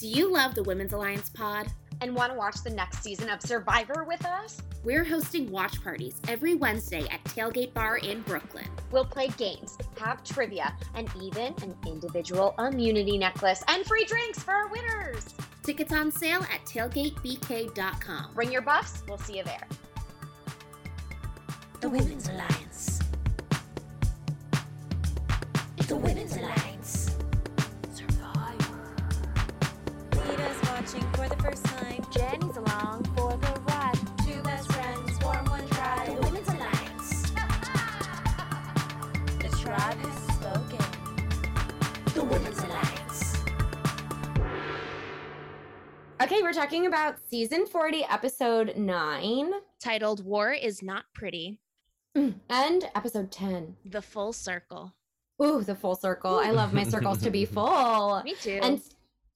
Do you love the Women's Alliance pod? And want to watch the next season of Survivor with us? We're hosting watch parties every Wednesday at Tailgate Bar in Brooklyn. We'll play games, have trivia, and even an individual immunity necklace and free drinks for our winners. Tickets on sale at tailgatebk.com. Bring your buffs, we'll see you there. The Women's Alliance. The Women's Alliance. For the first time. Jenny's along for the ride. Two best friends form one The tribe. Women's Alliance. The tribe has spoken. The Women's Alliance. Okay, we're talking about season 40, episode 9 Titled War is Not Pretty, mm. and episode 10. The Full Circle. Ooh, the full circle. I love my circles to be full. Me too. And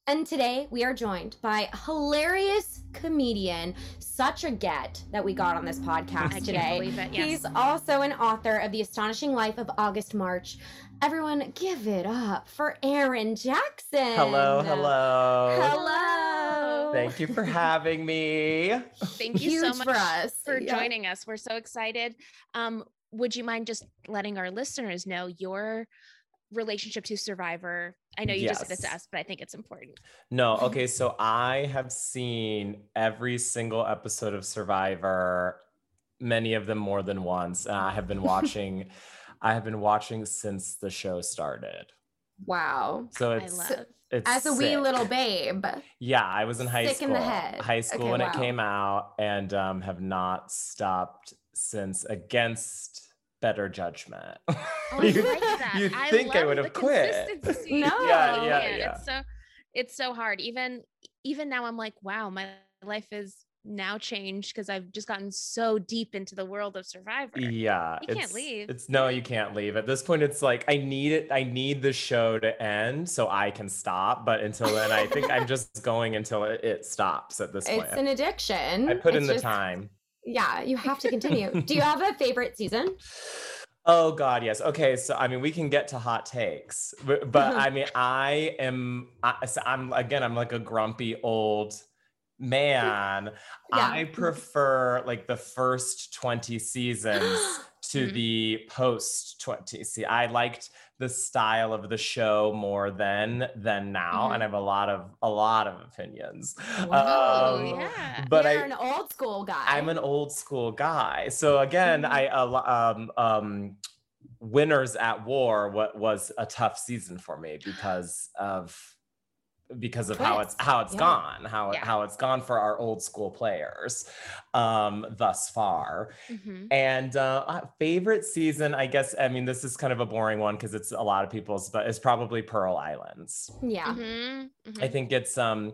and today we are joined by hilarious comedian, such a get that we got on this podcast I can't today. believe it, yes. He's also an author of The Astonishing Life of August March. Everyone, give it up for Aaron Jackson. Hello, hello. Hello. Thank you for having me. Thank you so much for us. for Yeah. joining us. We're so excited. Um, would you mind just letting our listeners know your relationship to Survivor? I know you just said this to us, but I think it's important. No, okay, so I have seen every single episode of Survivor, many of them more than once. And I have been watching I have been watching since the show started. Wow. So I it's love. it's As a wee sick. little babe. Yeah, I was in high Sick school. in the head. High school Okay, when wow. it came out and um, have not stopped since against better judgment. Oh, I You- like that. You'd I think I would have quit. No. Yeah, yeah, man, yeah. It's so it's so hard. Even even now, I'm like, wow, my life is now changed because I've just gotten so deep into the world of Survivor. Yeah, You can't leave. It's no, you can't leave. At this point, it's like I need it. I need the show to end so I can stop. But until then, I think I'm just going until it, it stops. At this point, It's an addiction. I put in It's the just- time. Yeah, you have to continue. Do you have a favorite season? Oh God, yes. Okay, so I mean, we can get to hot takes, but, but I mean, I am. I, so I'm again. I'm like a grumpy old man. Yeah. I prefer like the first twenty seasons to Mhm. the post twenty. See, I liked the style of the show more then than now, and I have a lot of a lot of opinions. Wow. Um, Oh, yeah. But You're I, an old school guy. I'm an old school guy. So again, Mhm. I uh, um um winners at war what was a tough season for me because of because of how it's how it's Yeah. gone how it Yeah. how it's gone for our old school players um thus far Mhm. and uh uh, favorite season i guess i mean this is kind of a boring one because it's a lot of people's but it's probably pearl islands yeah. Mhm. Mhm. I think it's um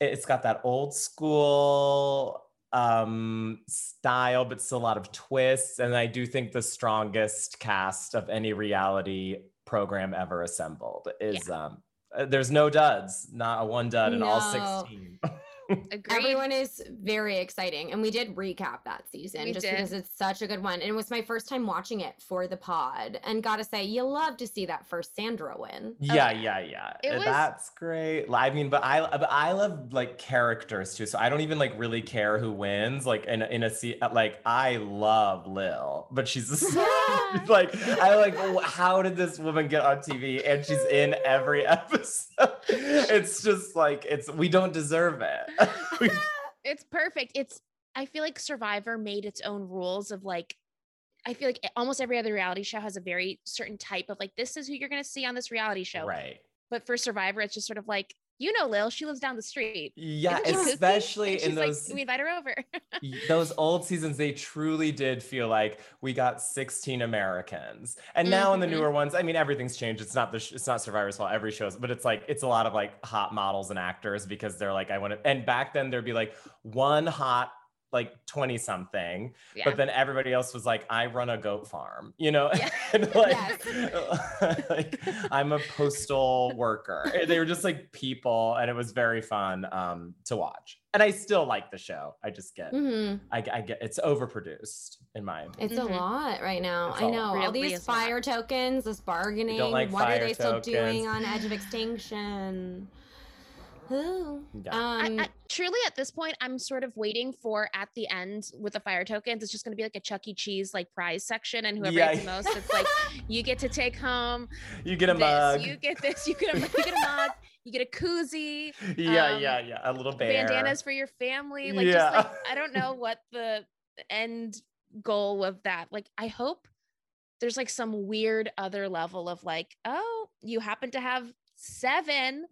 it's got that old school um style but still a lot of twists and I do think the strongest cast of any reality program ever assembled is um uh, Uh, there's no duds, not a one dud in all 16. Agreed. Everyone is very exciting. And we did recap that season We just did. because it's such a good one. And it was my first time watching it for the pod. And gotta say, you love to see that first Sandra win. yeah, yeah. yeah, yeah. It Uh, was- That's great. I mean, but I but I love like characters too. So I don't even like really care who wins. Like in a, in a se- like I love Lil, but she's just like I like "Oh, how did this woman get on TV and she's in every episode. It's just like it's we don't deserve it. It's perfect. It's I feel like Survivor made its own rules of like I feel like almost every other reality show has a very certain type of like this is who you're gonna see on this reality show. right. But for Survivor, it's just sort of like you know Lil, she lives down the street. Yeah, Isn't she kooky? especially in she's like, those we invite her over. those old seasons they truly did feel like we got 16 americans and now in the Mhm. newer ones i mean everything's changed it's not the sh- it's not survivor's fault every show's but it's like it's a lot of like hot models and actors because they're like i want to and back then there'd be like one hot like 20 something yeah. but then everybody else was like i run a goat farm you know Yeah. And, like, like, i'm a postal worker they were just like people and it was very fun um to watch and i still like the show i just get hmm I, I get it's overproduced in my opinion. It's Mhm. a lot right now. It's I a know. All Really these is lot. fire tokens, this bargaining. like what are fire they still doing on Edge of Extinction? Ooh. Yeah. I- Um, I- truly, at this point, I'm sort of waiting for at the end with the fire tokens. It's just going to be like a Chuck E. Cheese like prize section, and whoever Yeah. gets the most, it's like you get to take home You get a this, mug. you get this, you get a, you get a mug, you get a koozie, yeah, um, yeah, yeah. A little bear. bandanas for your family. Like Yeah. just like I don't know what the end goal of that. Like I hope there's like some weird other level of like, oh, you happen to have seven.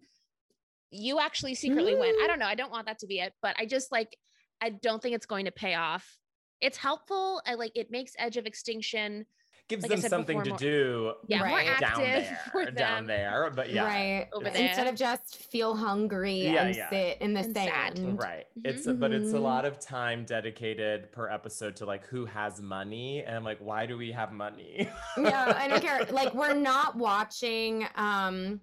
You actually secretly win. I don't know. I don't want that to be it, but I just like I don't think it's going to pay off. It's helpful. I like it makes Edge of Extinction. Gives like them something before, to more- do Yeah, more Right. down active there, for down there. But yeah, right. over there. Instead of just feel hungry Yeah, and yeah. sit in the And sad. sand. Right. Mhm. It's but it's a Mhm. lot of time dedicated per episode to like who has money and I'm like why do we have money? yeah, I don't care. Like we're not watching um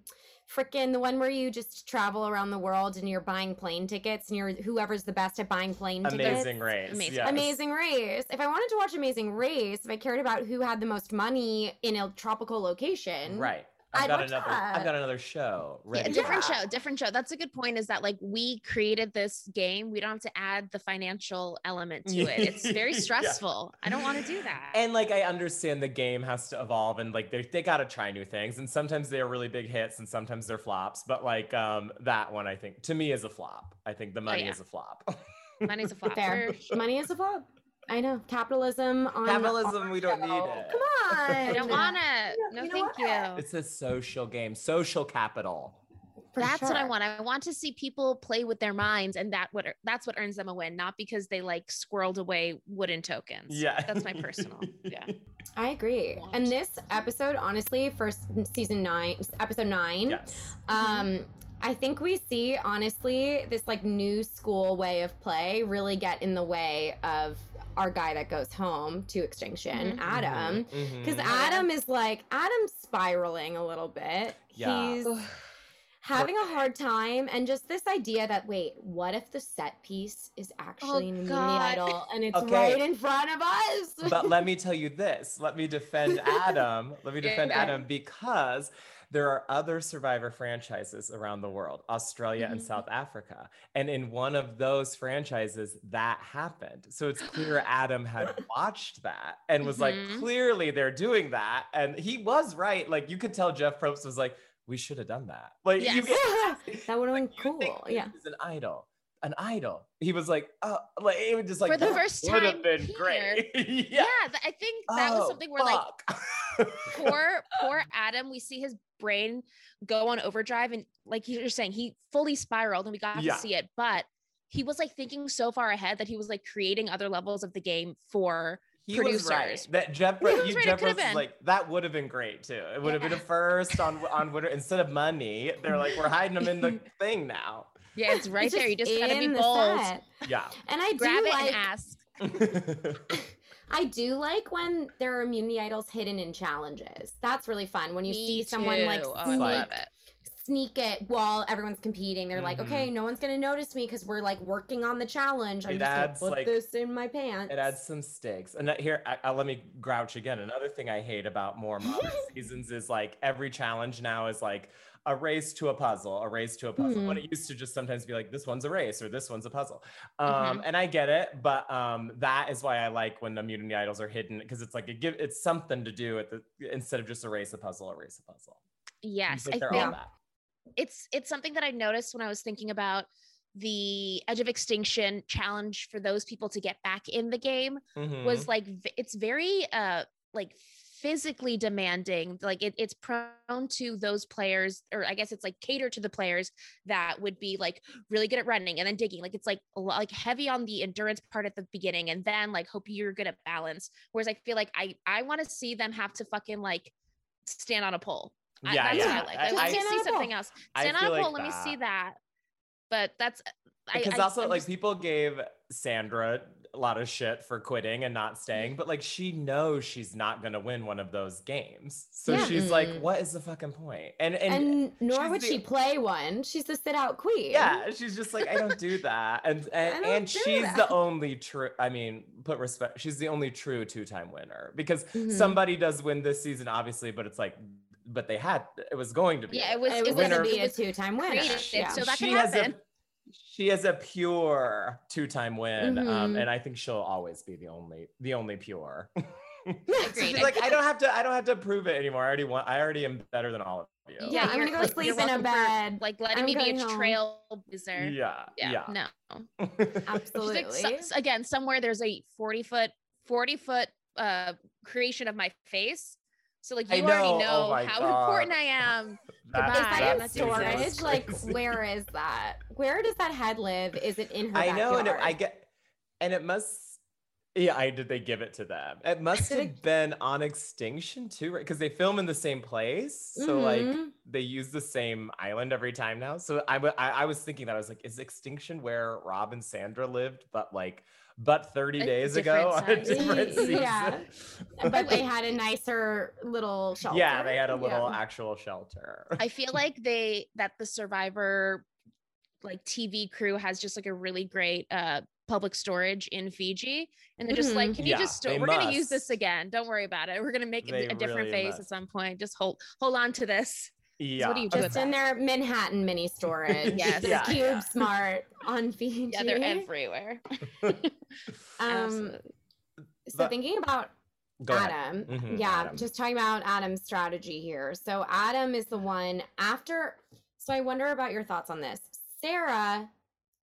freaking the one where you just travel around the world and you're buying plane tickets and you're whoever's the best at buying plane tickets. Amazing race. Amazing. yes. Amazing Race. If I wanted to watch Amazing Race, if I cared about who had the most money in a tropical location, Right. I'd I've got another that. I've got another show Yeah, ready. different show, different show. That's a good point. Is that like we created this game? We don't have to add the financial element to it. It's very Yeah. stressful. I don't want to do that. And like I understand the game has to evolve and like they they gotta try new things. And sometimes they're really big hits and sometimes they're flops. But like um that one I think to me is a flop. I think the money Oh, yeah. is a flop. Money's a flop. Fair. Money is a flop. I know. Capitalism on Capitalism, our we don't need it. Come on. I don't want it. Yeah, No, you thank you. it's a social game, social capital. For That's what I want. I want to see people play with their minds, and that what that's what earns them a win, not because they like squirreled away wooden tokens. Yeah. that's my personal. Yeah, I agree. Want. And this episode, honestly, for season nine, episode nine, Yes. um, I think we see honestly this like new school way of play really get in the way of our guy that goes home to extinction, Mhm. Adam. Because mhm. Adam is like Adam's spiraling a little bit. Yeah. He's having a hard time, and just this idea that wait, what if the set piece is actually an immunity God. idol and it's Okay. right in front of us? but let me tell you this. Let me defend Adam. Let me defend Yeah. Adam because there are other survivor franchises around the world, Australia and Mhm. South Africa. And in one of those franchises, that happened. So it's clear Adam had watched that and was like, Mhm. clearly they're doing that. And he was right. Like you could tell Jeff Probst was like, we should have done that. Like you Yes. get that would have been you cool. Yeah. is an idol. An idol. He was like, oh, like it was just like For the "That first would have time been here." great. yeah. yeah. I think that was Oh, something where like poor poor Adam, we see his brain go on overdrive, and like you're saying, he fully spiraled, and we got Yeah. to see it, but. He was like thinking so far ahead that he was like creating other levels of the game for he was right. producers. That Jeff, He was you, right, Jeff was like that would have been great too. It would have been a first on on Twitter instead of money. They're like we're hiding them in the thing now. Yeah, it's right It's there. You just gotta be bold. set. Yeah. And I Grab do it like and ask. I do like when there are immunity idols hidden in challenges. That's really fun. When you Me see someone like too. Oh, I sneak, love it. Sneak it while everyone's competing. They're like, Mhm. okay, no one's gonna notice me because we're like working on the challenge. I'm It just adds, gonna put like- this in my pants. It adds some stakes. And here, I, I, let me grouch again. Another thing I hate about more modern seasons is like every challenge now is like a race to a puzzle, a race to a puzzle. When it used to just sometimes be like, this one's a race or this one's a puzzle. Um, And I get it, but um, that is why I like when the immunity idols are hidden because it's like it give it's something to do at the instead of just a race a puzzle, a race a puzzle. Yes, I take care think that. It's it's something that I noticed when I was thinking about the Edge of Extinction challenge for those people to get back in the game Mhm. was like it's very uh like physically demanding like it, it's prone to those players or i guess it's like cater to the players that would be like really good at running and then digging like it's like like heavy on the endurance part at the beginning and then like hope you're good at balance whereas i feel like i i want to see them have to fucking like stand on a pole I- yeah, that's yeah. what I like. I, Just want to see something else. I Stand on a feel like pole. Let me see that. that. But that's because I, also I'm like just- people gave Sandra a lot of shit for quitting and not staying, but like she knows she's not gonna win one of those games. So Yeah. she's like, Mm. what is the fucking point? And and, and nor would the- she play one. She's the sit out queen. yeah, she's just like, I don't do that. And and, and she's that. the only true I mean, put respect, she's the only true two-time winner because Mhm. somebody does win this season, obviously, but it's like but they had it was going to be. Yeah, it was. it was going to be a two-time winner. created, Yeah. so that she can has happen. a she has a pure two-time win, um, Mhm. and I think she'll always be the only the only pure. so she's like, I don't have to I don't have to prove it anymore. I already want I already am better than all of you. Yeah, I'm you're- gonna go like, sleep in a welcome for, bed. like letting I'm me be a going home. trailblazer. yeah, Yeah, yeah. no. Absolutely. Like, s- again, somewhere there's a 40 foot, 40 foot uh creation of my face. So like I you already know. Oh how God. important I am. That- Is Goodbye. that in That scene was storage? Like, where is that? Where does that head live? Is it in her I know, and it. I get, and it must. Yeah, I did. They give it to them. It must Did have it- been on Extinction too, right? Because they film in the same place, so like Mhm. they use the same island every time now. So I, wa- I, I was thinking that I was like, is Extinction where Rob and Sandra lived, but like, but thirty A days ago on a different season? Yeah. but they had a nicer little shelter. yeah, they had a little Yeah. actual shelter. I feel like they that the survivor like TV crew has just like a really great uh public storage in Fiji. And they're just like, Mhm. can Yeah, you just they we're gonna use this again. Don't worry about it. We're gonna make it They a different really face at some point. Just hold hold on to this. Yeah, what do you do with Just in that? their Manhattan mini storage. Yes. The Yeah, Cube yeah. Smart on Fiji. Yeah, they're everywhere. Um, so But- thinking about Go ahead. Adam. Mhm, yeah, Adam. just talking about Adam's strategy here. So Adam is the one after. So I wonder about your thoughts on this. Sarah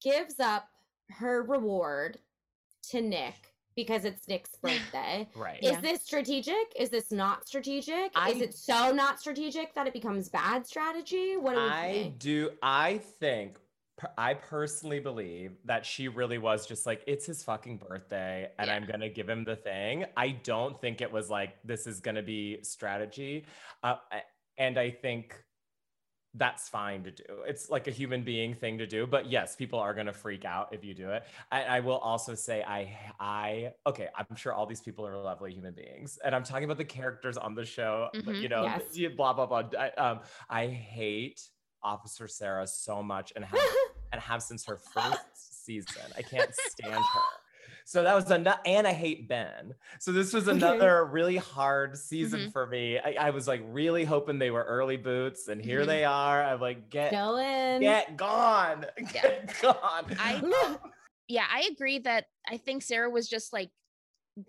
gives up her reward to Nick because it's Nick's birthday. Right. Is Yeah. this strategic? Is this not strategic? I- Is it so not strategic that it becomes bad strategy? What do we I think? do. I think. I personally believe that she really was just like, it's his fucking birthday, and Yeah. I'm gonna give him the thing. I don't think it was like this is gonna be strategy, uh, and I think that's fine to do. It's like a human being thing to do. But yes, people are gonna freak out if you do it. I, I will also say, I, I, okay, I'm sure all these people are lovely human beings, and I'm talking about the characters on the show. Mhm. You know, Yes. blah blah blah. I, um, I hate Officer Sarah so much, and have and have since her first season. I can't stand her. So that was another, and I hate Ben. So this was Okay. another really hard season Mhm. for me. I, I was like really hoping they were early boots, and here Mhm. they are. I'm like, get in. get gone, get gone. I- yeah, I agree that I think Sarah was just like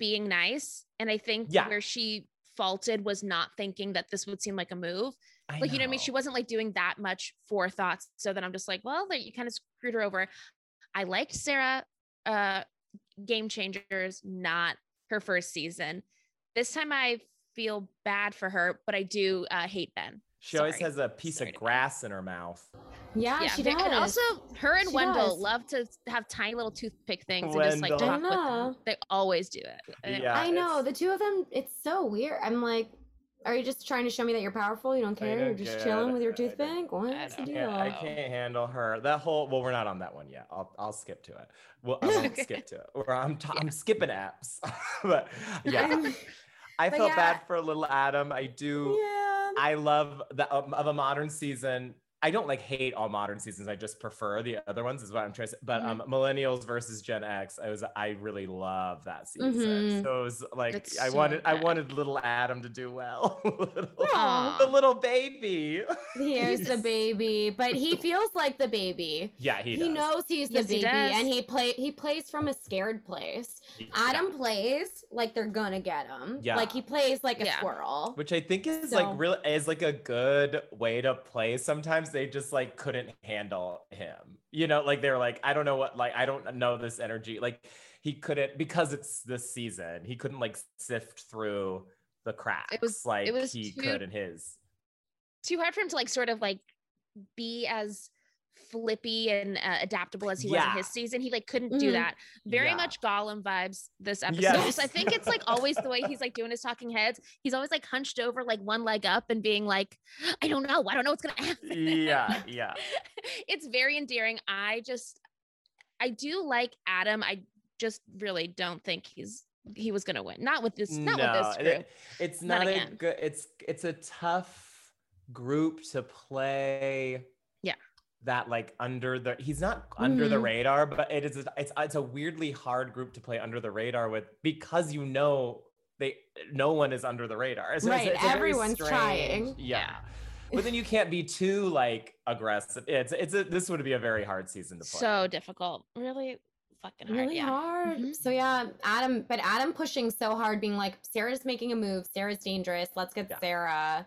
being nice. And I think Yeah. where she faulted was not thinking that this would seem like a move. I like, you know what I mean? She wasn't like doing that much forethought. So then I'm just like, well, you kind of screwed her over. I liked Sarah, uh, Game Changers, not her first season. This time I feel bad for her, but I do uh, hate Ben. She always has a piece Sorry of grass in her mouth. Yeah, yeah, she ve- does. and also her and She Wendell does. love to have tiny little toothpick things and just like talk with them. They always do it. Yeah, I know the two of them. It's so weird. I'm like, are you just trying to show me that you're powerful? You don't I care. You're just get chilling it. with your toothpick. What's the deal? I can't handle her. That whole well, we're not on that one yet. I'll I'll skip to it. Well, I won't Okay. skip to it. Or I'm t- I'm skipping apps. but yeah, I'm- I but felt yeah. bad for little Adam. I do. yeah. I love the um, of a modern season. I don't like hate all modern seasons. I just prefer the other ones. Is what I'm trying to say. But Mhm. um, millennials versus Gen X. I was I really love that season. Mhm. So it was like It's I so wanted I wanted little Adam to do well. Little- the little baby. Here's the baby, but he feels like the baby. Yeah, he, He, knows he's the Yes, he baby, does. and he play he plays from a scared place. He- Adam plays like they're gonna get him. Yeah. Like he plays like a Yeah. squirrel. which I think is So- like real is like a good way to play. Sometimes they just like couldn't handle him. You know, like they're like, I don't know what, like I don't know this energy. Like he couldn't because it's this season. He couldn't like sift through the cracks It was- like it was he too- could in his. too hard for him to like sort of like be as flippy and uh, adaptable as he was in his season. He like couldn't do Mhm. that. Very Yeah. much Gollum vibes this episode. Yes. So I think it's like always the way he's like doing his talking heads. He's always like hunched over like one leg up and being like, I don't know. I don't know what's gonna happen. Yeah, yeah. it's very endearing. I just I do like Adam. I just really don't think he's he was gonna win. Not with this, not with this it- it's Not not, a good. It's it's a tough group to play. Yeah. That like under the he's not under the Mhm. radar, but it is a- it's it's a weirdly hard group to play under the radar with because you know they no one is under the radar. So Right, it's a very everyone's strange- trying. Yeah. But then you can't be too like aggressive. It's it's a, this would be a very hard season to play. So difficult. Really fucking hard. really yeah. hard. Mhm. So yeah, Adam, but Adam pushing so hard, being like, Sarah's making a move. Sarah's dangerous. Let's get Yeah. Sarah.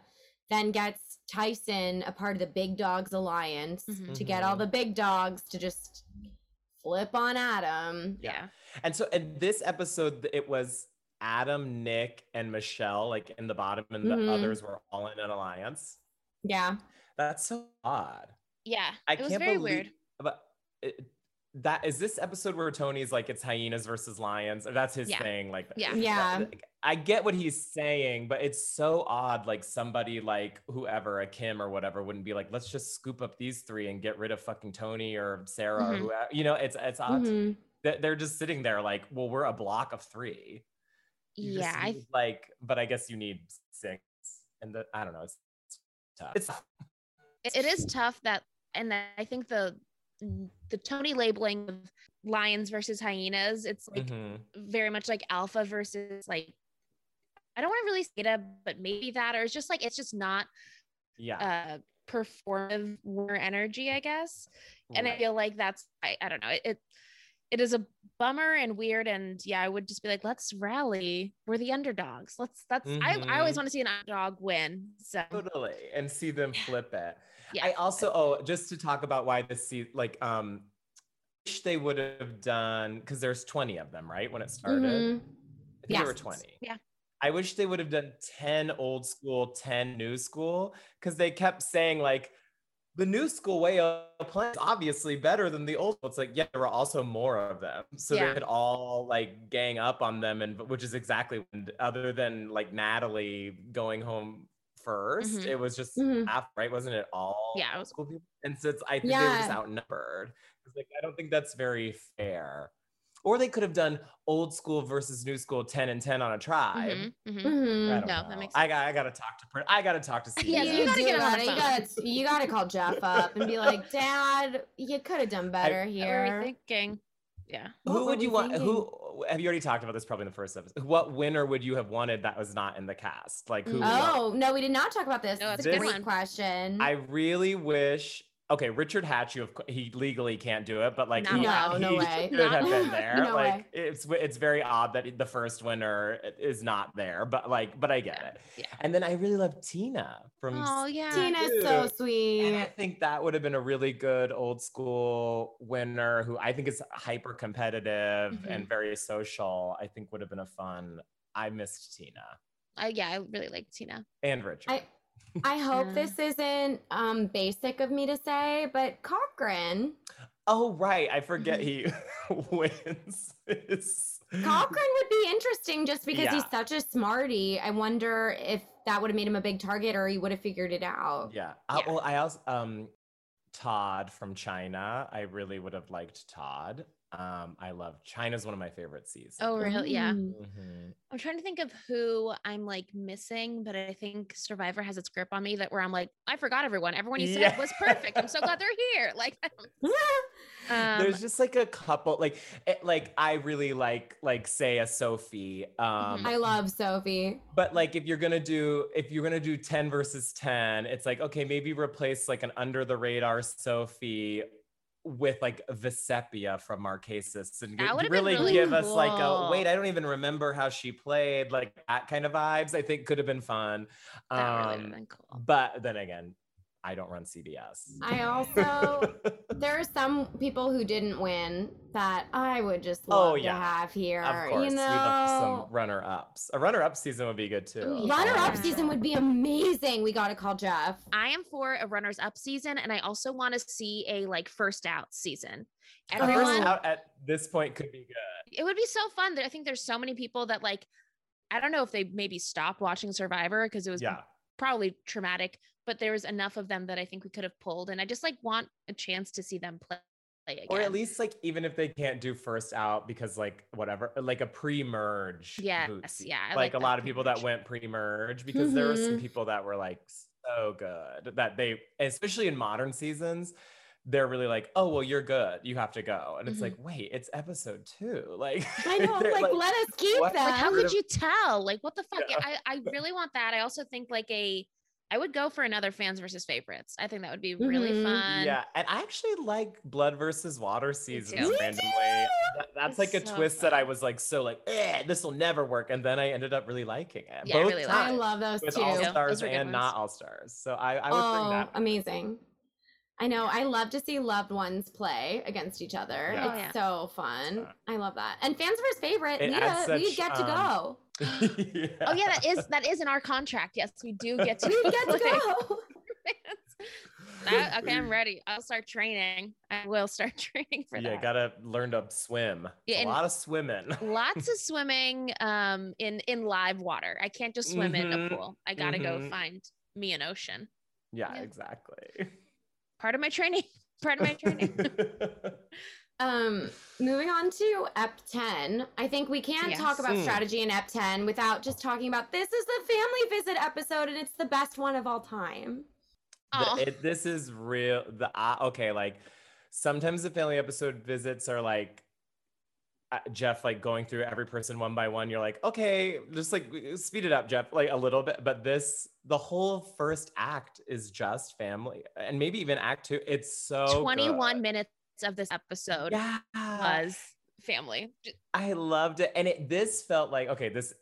Then gets Tyson a part of the Big Dogs Alliance Mhm. to get all Mhm. the big dogs to just flip on Adam. Yeah. And so in this episode, it was Adam, Nick, and Michelle, like in the bottom, and the Mhm. others were all in an alliance. Yeah. That's so odd. Yeah. I it was can't very believe weird. But it, that is this episode where Tony's like it's hyenas versus lions. That's his Yeah. thing. Like Yeah. Yeah. like, I get what he's saying, but it's so odd. Like somebody like whoever, a Kim or whatever, wouldn't be like, let's just scoop up these three and get rid of fucking Tony or Sarah Mhm. or whoever. You know, it's it's odd. Mhm. that They're just sitting there like, well, we're a block of three. You just Yeah. I, like, but I guess you need six, and the I don't know. It's, it's tough. It's it it is tough that and I think the the Tony labeling of lions versus hyenas, it's like Mhm. very much like alpha versus like I don't want to really say that, but maybe that, or it's just like it's just not yeah. uh performative war energy, I guess. And I feel like that's I, I don't know. It, it it is a bummer and weird. And yeah, I would just be like, let's rally. We're the underdogs. Let's that's I, I always Mhm. want to see an underdog win. So totally and see them flip it yeah. i also oh just to talk about why this se- like um wish they would have done because there's 20 of them right when it started Mhm. i think there were 20 Yeah. i wish they would have done 10 old school 10 new school because they kept saying like the new school way of playing is obviously better than the old. It's like, yeah, there were also more of them. So Yeah. they could all like gang up on them and which is exactly when other than like Natalie going home 1st Mhm. it was just Mhm. half, right? Wasn't it all Yeah, it was- school people? And so it's I think they were just outnumbered. Like I don't think that's very fair. Or they could have done old school versus new school 10 and 10 on a tribe. Mhm, mhm. Mhm. I don't No, that know. makes I got I gotta talk to Prin- I gotta talk to Yeah, you gotta get him on the You gotta, you gotta call Jeff up and be like, Dad, you could have done better What were here. we thinking? Yeah. What who were would you want thinking? who have you already talked about this probably in the first episode what winner would you have wanted that was not in the cast like who mm. would you want? Oh. oh no, we did not talk about this. No, it's it's a a good great one. question. i really wish okay richard hatch you of cou- he legally can't do it but like Not he, allowed. No, no he way. should have been there No like way. it's it's very odd that the first winner is not there but like but i get Yeah, it yeah. and then i really love tina from Oh yeah. Tina's so sweet. And I think that would have been a really good old school winner who I think is hyper competitive Mhm. and very social. I think would have been a fun. I missed Tina I, yeah, I really like Tina. and Richard. I I hope Yeah. this isn't um basic of me to say, but Cochran. oh, right. I forget Mm-hmm. he wins. It's- Cochran would be interesting just because he's such a smarty. I wonder if that would have made him a big target or he would have figured it out. Yeah. Uh, Yeah. well, I also um Todd from China. I really would have liked Todd. Um, I love China's one of my favorite seas. Oh really? Yeah. Ooh. Mhm. I'm trying to think of who I'm like missing, but I think Survivor has its grip on me that where I'm like, I forgot everyone. Everyone you said Yeah. was perfect. I'm so glad they're here. Like, um, There's just like a couple, like, it, like I really like, like say a Sophie. Um, I love Sophie. but like if you're gonna do, if you're gonna do ten versus ten, it's like okay, maybe replace like an under the radar Sophie with like Vecepia from Marquesas and That g- would've been really, really give us like a wait. I don't even remember how she played, like that kind of vibes. I think could have been fun. that really Um, been cool. but then again, I don't run CBS. I also there are some people who didn't win that I would just Oh, love yeah. to have here. Of course, you we love know, some runner ups. A runner up season would be good too. Oh, yeah. runner up season would be amazing. We got to call Jeff. I am for a runners up season, and I also want to see a like first out season. A Everyone, first out at this point could be good. it would be so fun. That I think there's so many people that like. I don't know if they maybe stopped watching Survivor because it was Yeah. probably traumatic, but there was enough of them that I think we could have pulled, and I just like want a chance to see them play. play again. Or at least like even if they can't do first out because like whatever, like a pre-merge. Yes, Bootsy. yeah, like, like a lot of people that went pre-merge because there were some Mhm. people that were like so good that they, especially in modern seasons, they're really like, oh well, you're good. You have to go. And it's Mhm. like, wait, it's episode two. Like I know. I'm like, let us keep them. like how could you tell like what the fuck Yeah. I, I really want that i also think like a i would go for another fans versus favorites i think that would be really Mhm. fun yeah, and I actually like Blood versus Water seasons too. Me randomly. That- that's It's like a so twist that I was like so like, eh, this will never work, and then I ended up really liking it. Yeah, I Both really like I love those with too. all stars were good and not all stars. So I, I would bring Oh, that. amazing. I know. I love to see loved ones play against each other. Yeah. Oh, It's yeah. so fun. Uh, I love that. And fans versus favorite, It Lida, adds we get to um, go. oh yeah that is that is in our contract yes we do get to We get to go. That- okay i'm ready i'll start training i will start training for that. yeah, that gotta learn to swim. Yeah, a lot of swimming. lots of swimming um in in live water i can't just swim in a Mhm, pool i gotta go mhm. find me an ocean yeah, Yeah. exactly. Part of my training part of my training Um, moving on to EP 10. I think we can't talk about Mm. strategy in EP 10 without just talking about this is the family visit episode and it's the best one of all time. The- it- this is real. The uh, okay, like sometimes the family episode visits are like Uh, Jeff, like going through every person one by one. You're like, okay, just like speed it up, Jeff, like a little bit. But this, the whole first act is just family, and maybe even act two. It's so 21 good. minutes of this episode Yeah, was family. I loved it, and it. This felt like okay. This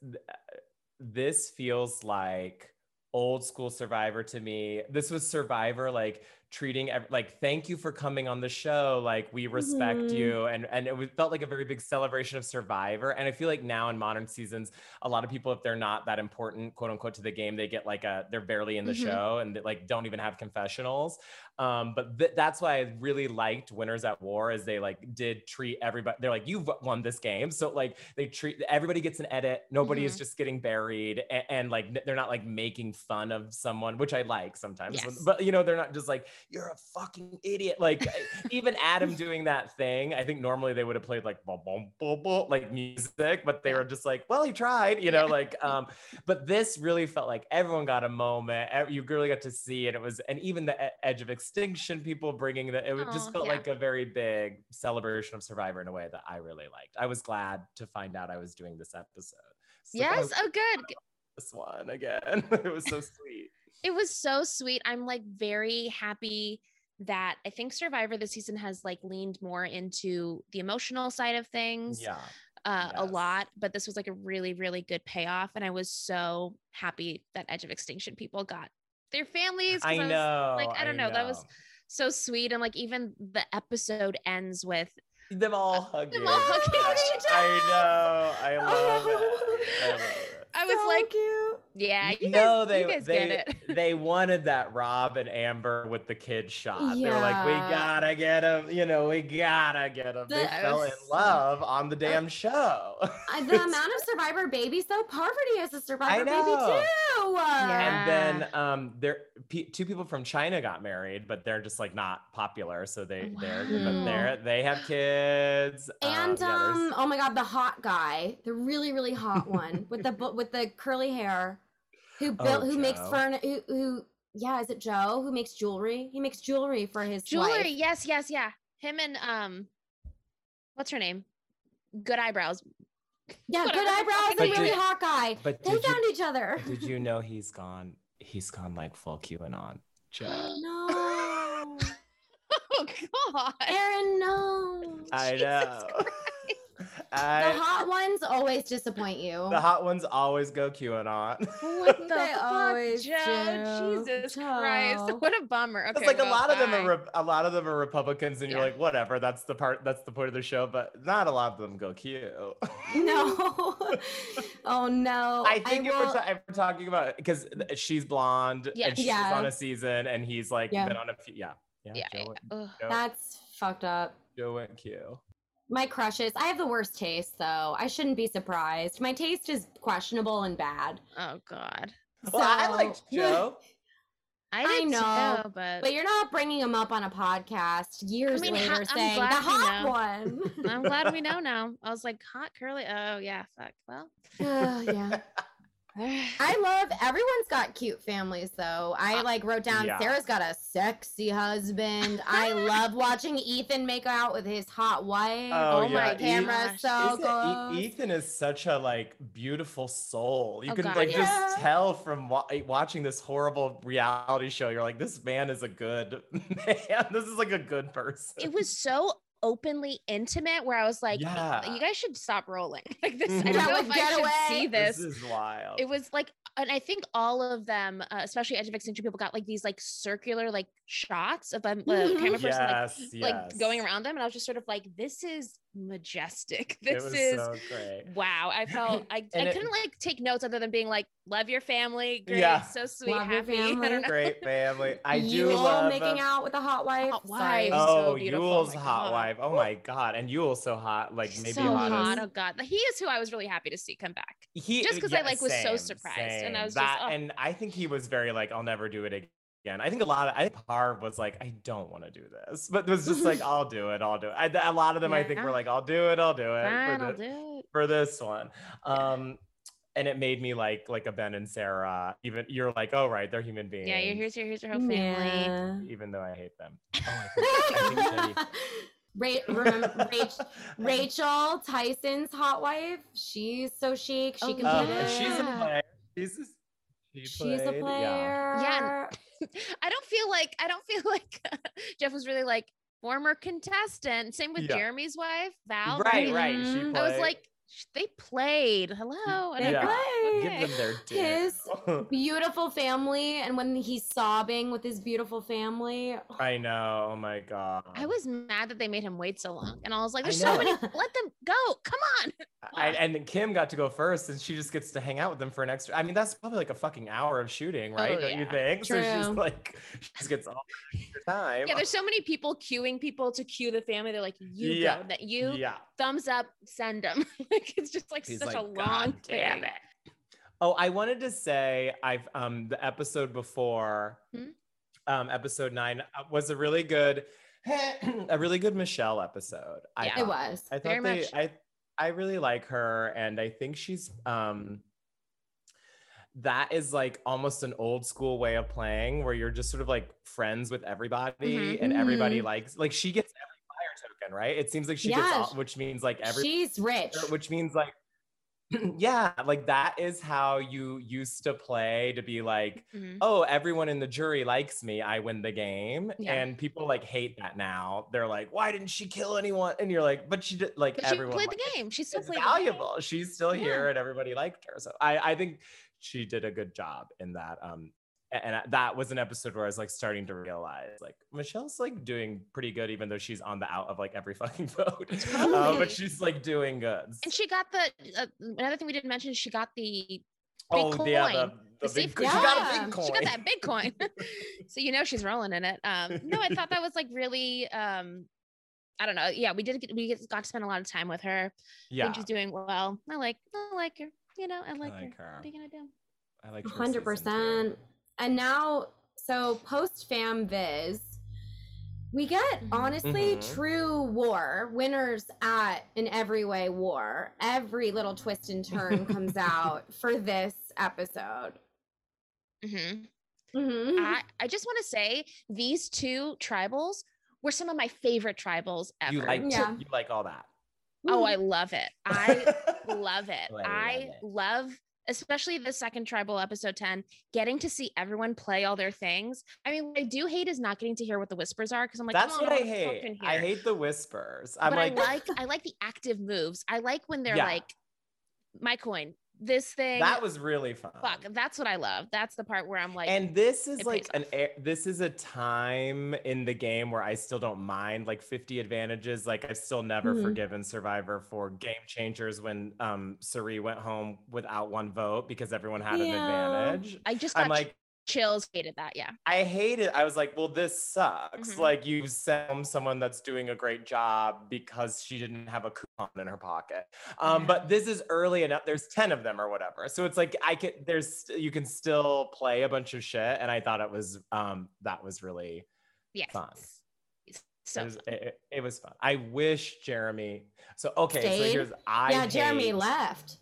this feels like old school Survivor to me. This was Survivor, like treating like thank you for coming on the show. Like we respect Mhm. you, and and it felt like a very big celebration of Survivor. And I feel like now in modern seasons, a lot of people, if they're not that important, quote unquote, to the game, they get like a they're barely in the Mhm. show and they, like don't even have confessionals. Um, but th- that's why I really liked Winners at War, is they like did treat everybody. They're like, you've won this game, so like they treat everybody gets an edit. Nobody is Mhm. just getting buried, and, and like n- they're not like making fun of someone, which I like sometimes. Yes. But you know, they're not just like you're a fucking idiot. Like even Adam doing that thing, I think normally they would have played like boom, boom, boom, like music, but they were just like, well, he tried, you know, Yeah. like um. But this really felt like everyone got a moment. You really got to see it. It was, and even the edge of extinction, people bringing the, it just felt yeah. like a very big celebration of Survivor in a way that I really liked. I was glad to find out I was doing this episode. So Yes. was Oh, good. this one again. it was so sweet. It was so sweet. I'm like very happy that I think Survivor this season has like leaned more into the emotional side of things Yeah. uh, a lot, but this was like a really, really good payoff. And I was so happy that Edge of Extinction people got their families. I was, know. like, I don't know, that was- so sweet. And like even the episode ends with them all hugging. all hugging I know. I love it. I love it. I was So like, cute. yeah, you no, guys, they you guys they get it. they wanted that Rob and Amber with the kid shot. They were like, we gotta get him. You know, we gotta get him. They The- fell in love on the damn show. The amount of Survivor babies, though, Parvati is a Survivor baby too. Yeah. and then um, there pe- two people from China got married, but they're just like not popular. So they they're but they're they have kids. And yeah, there's- um, oh my god, the hot guy, the really really hot one with the with the curly hair, who built, Oh, who makes Joe. furniture, who, who yeah, is it Joe who makes jewelry? He makes jewelry for his Jewelry, wife. yes, yes, yeah. Him and um, what's her name? Good eyebrows. Yeah, Whatever good eyebrows his and name really is. hot guy. but They did you- found each other. Did you know he's gone? He's gone like full QAnon. Joe. No, Oh God. Aaron, no. I Jesus know. The hot ones always disappoint you. the hot ones always go QAnon. What the They fuck, always Joe? do. Jesus Christ! What a bummer. Okay, It's like a well, lot of them are Re- a lot of them are Republicans, and you're like, whatever. That's the part. That's the point of the show. But not a lot of them go Q. no. oh no. I think if, will- we're, ta- if we're talking about because she's blonde Yeah. and she's Yeah. on a season, and he's like Yeah. been on a few. Yeah, yeah. Yeah. Joe, yeah. Joe, That's fucked up. Joe went Q. My crushes. I have the worst taste, though. I shouldn't be surprised. My taste is questionable and bad. Oh God. Well, I So- liked Joe. I, I know, too, but, But you're not bringing him up on a podcast years mean, later I'm saying the glad we hot know." one. I'm glad we know now. I was like, hot curly. Oh yeah, fuck. Well, Uh, yeah. I love everyone's got cute families though. I like wrote down Yeah. Sarah's got a sexy husband. I love watching Ethan make out with his hot wife. Oh, oh my E- camera gosh. so Isn't- E- Ethan is such a like beautiful soul. You Oh, can God, like yeah. just tell from wa- eh, watching this horrible reality show. You're like, this man is a good man. This is like a good person. it was so openly intimate where I was like, Yeah. you guys should stop rolling. Like this, I don't know like, if I should away. see this this. is wild. It was like, and I think all of them, uh, especially Edge of Extinction people, got like these like circular like shots of them, the Mhm. camera person like yes, yes. like going around them, and I was just sort of like, this is majestic. It This was is so great. wow. I felt I, I it- couldn't like take notes other than being like, love your family, great, Yeah. so sweet, Love happy. I family. don't. Great family. I do Yul love making out with a hot wife. Hot wife. Oh, beautiful. Oh Yul's My hot God. wife. Oh my god, and Yul's so hot, like maybe so hot. Oh god, he is who I was really happy to see come back. He Just 'cause I, like, was so same, surprised, and I same. was just, oh. and I think he was very like, I'll never do it again. I think a lot of I think Harv was like, I don't want to do this, but it was just like, I'll do it, I'll do it. I, a lot of them, I think, were like, I'll do it, I'll do it Fine, for, I'll the- do it. for this one. Um, and it made me like like a Ben and Sarah. Even you're like, oh right, they're human beings. Yeah, here's your here's your whole family. Yeah. even though I hate them. Oh, I think, I think Ra- remember Rach- Rachel Tyson's hot wife. She's so chic. She Oh, can Um, she's a player. She's a, she She's a player. Yeah. I don't feel like I don't feel like Jeff was really like former contestant. Same with Yeah. Jeremy's wife, Val. Right, right. She Mhm. I was like, sh- they played. Hello. I They don't know. play. give them their His beautiful family, and when he's sobbing with his beautiful family. Oh. I know. Oh my god. I was mad that they made him wait so long, and I was like, "There's so many. Let them go. Come on." I, and Kim got to go first, and she just gets to hang out with them for an extra. I mean, that's probably like a fucking hour of shooting, oh, right? Oh, Don't you yeah. think? So she's like, she just gets all the extra time. Yeah, there's so many people queuing people to cue the family. They're like, "You Yeah. go." That you yeah. thumbs up, send them. Like it's just like He's such like, a long "God damn it. Oh, I wanted to say I've um the episode before, Hmm? um episode nine uh, was a really good, a really good Michelle episode. I Yeah. It was. I thought Very they, much. I I really like her, and I think she's um that is like almost an old school way of playing where you're just sort of like friends with everybody Mhm. and everybody Mhm. likes like she gets right? It seems like she Yeah, gets all, which means like every She's rich. which means like yeah, like that is how you used to play to be like, Mhm. oh, everyone in the jury likes me, I win the game. Yeah. And people like hate that now. They're like, why didn't she kill anyone? And you're like, but she did like But she everyone played the game. she's still It's played the game. valuable. She's still here and everybody liked her. So I, I think she did a good job in that. Um and that was an episode where I was like starting to realize like Michelle's like doing pretty good, even though she's on the out of like every fucking vote. Uh, but she's like doing good. And she got the uh, another thing we didn't mention. She got the big oh coin. yeah, the, the, The big safe coin. She got a coin. big coin. She got that big coin. so you know she's rolling in it. Um, no, I thought that was like really. Um, I don't know. Yeah, we did. Get, we get- got to spend a lot of time with her. Yeah, think she's doing well. I like. I like her. You know, I like, like her. her. What are you gonna do? I like her Hundred season percent. Too. And now, so post fam viz, we get Mhm. honestly Mhm. true war winners at an every way war. Every little twist and turn comes out for this episode. mm-hmm. Mm-hmm. I I just want to say these two tribals were some of my favorite tribals ever. You like Yeah. you like all that. Oh, I love it. I love love it. I love it. love, especially the second tribal episode 10, getting to see everyone play all their things. I mean, what I do hate is not getting to hear what the whispers are because I'm like, That's oh, "Come what I hate. I hate the whispers. I'm but like, I like I like the active moves. I like when they're Yeah. like, my coin, this thing. that was really fun. fuck. That's what I love. That's the part where I'm like, and this is like an a- this is a time in the game where I still don't mind like 50 advantages. Like I've still never Mhm. forgiven Survivor for game changers when um Cirie went home without one vote because everyone had an advantage. I just I'm like, chills. Hated that. Yeah. I hated it. I was like, well, this sucks. Mhm. Like you sent someone that's doing a great job because she didn't have a coupon in her pocket. Um, Yeah. but this is early enough. There's 10 of them or whatever. So it's like I can there's you can still play a bunch of shit. And I thought it was um that was really Yes. Fun. So it was, it, it- it was fun. I wish Jeremy so okay, so here's I yeah, Jeremy left.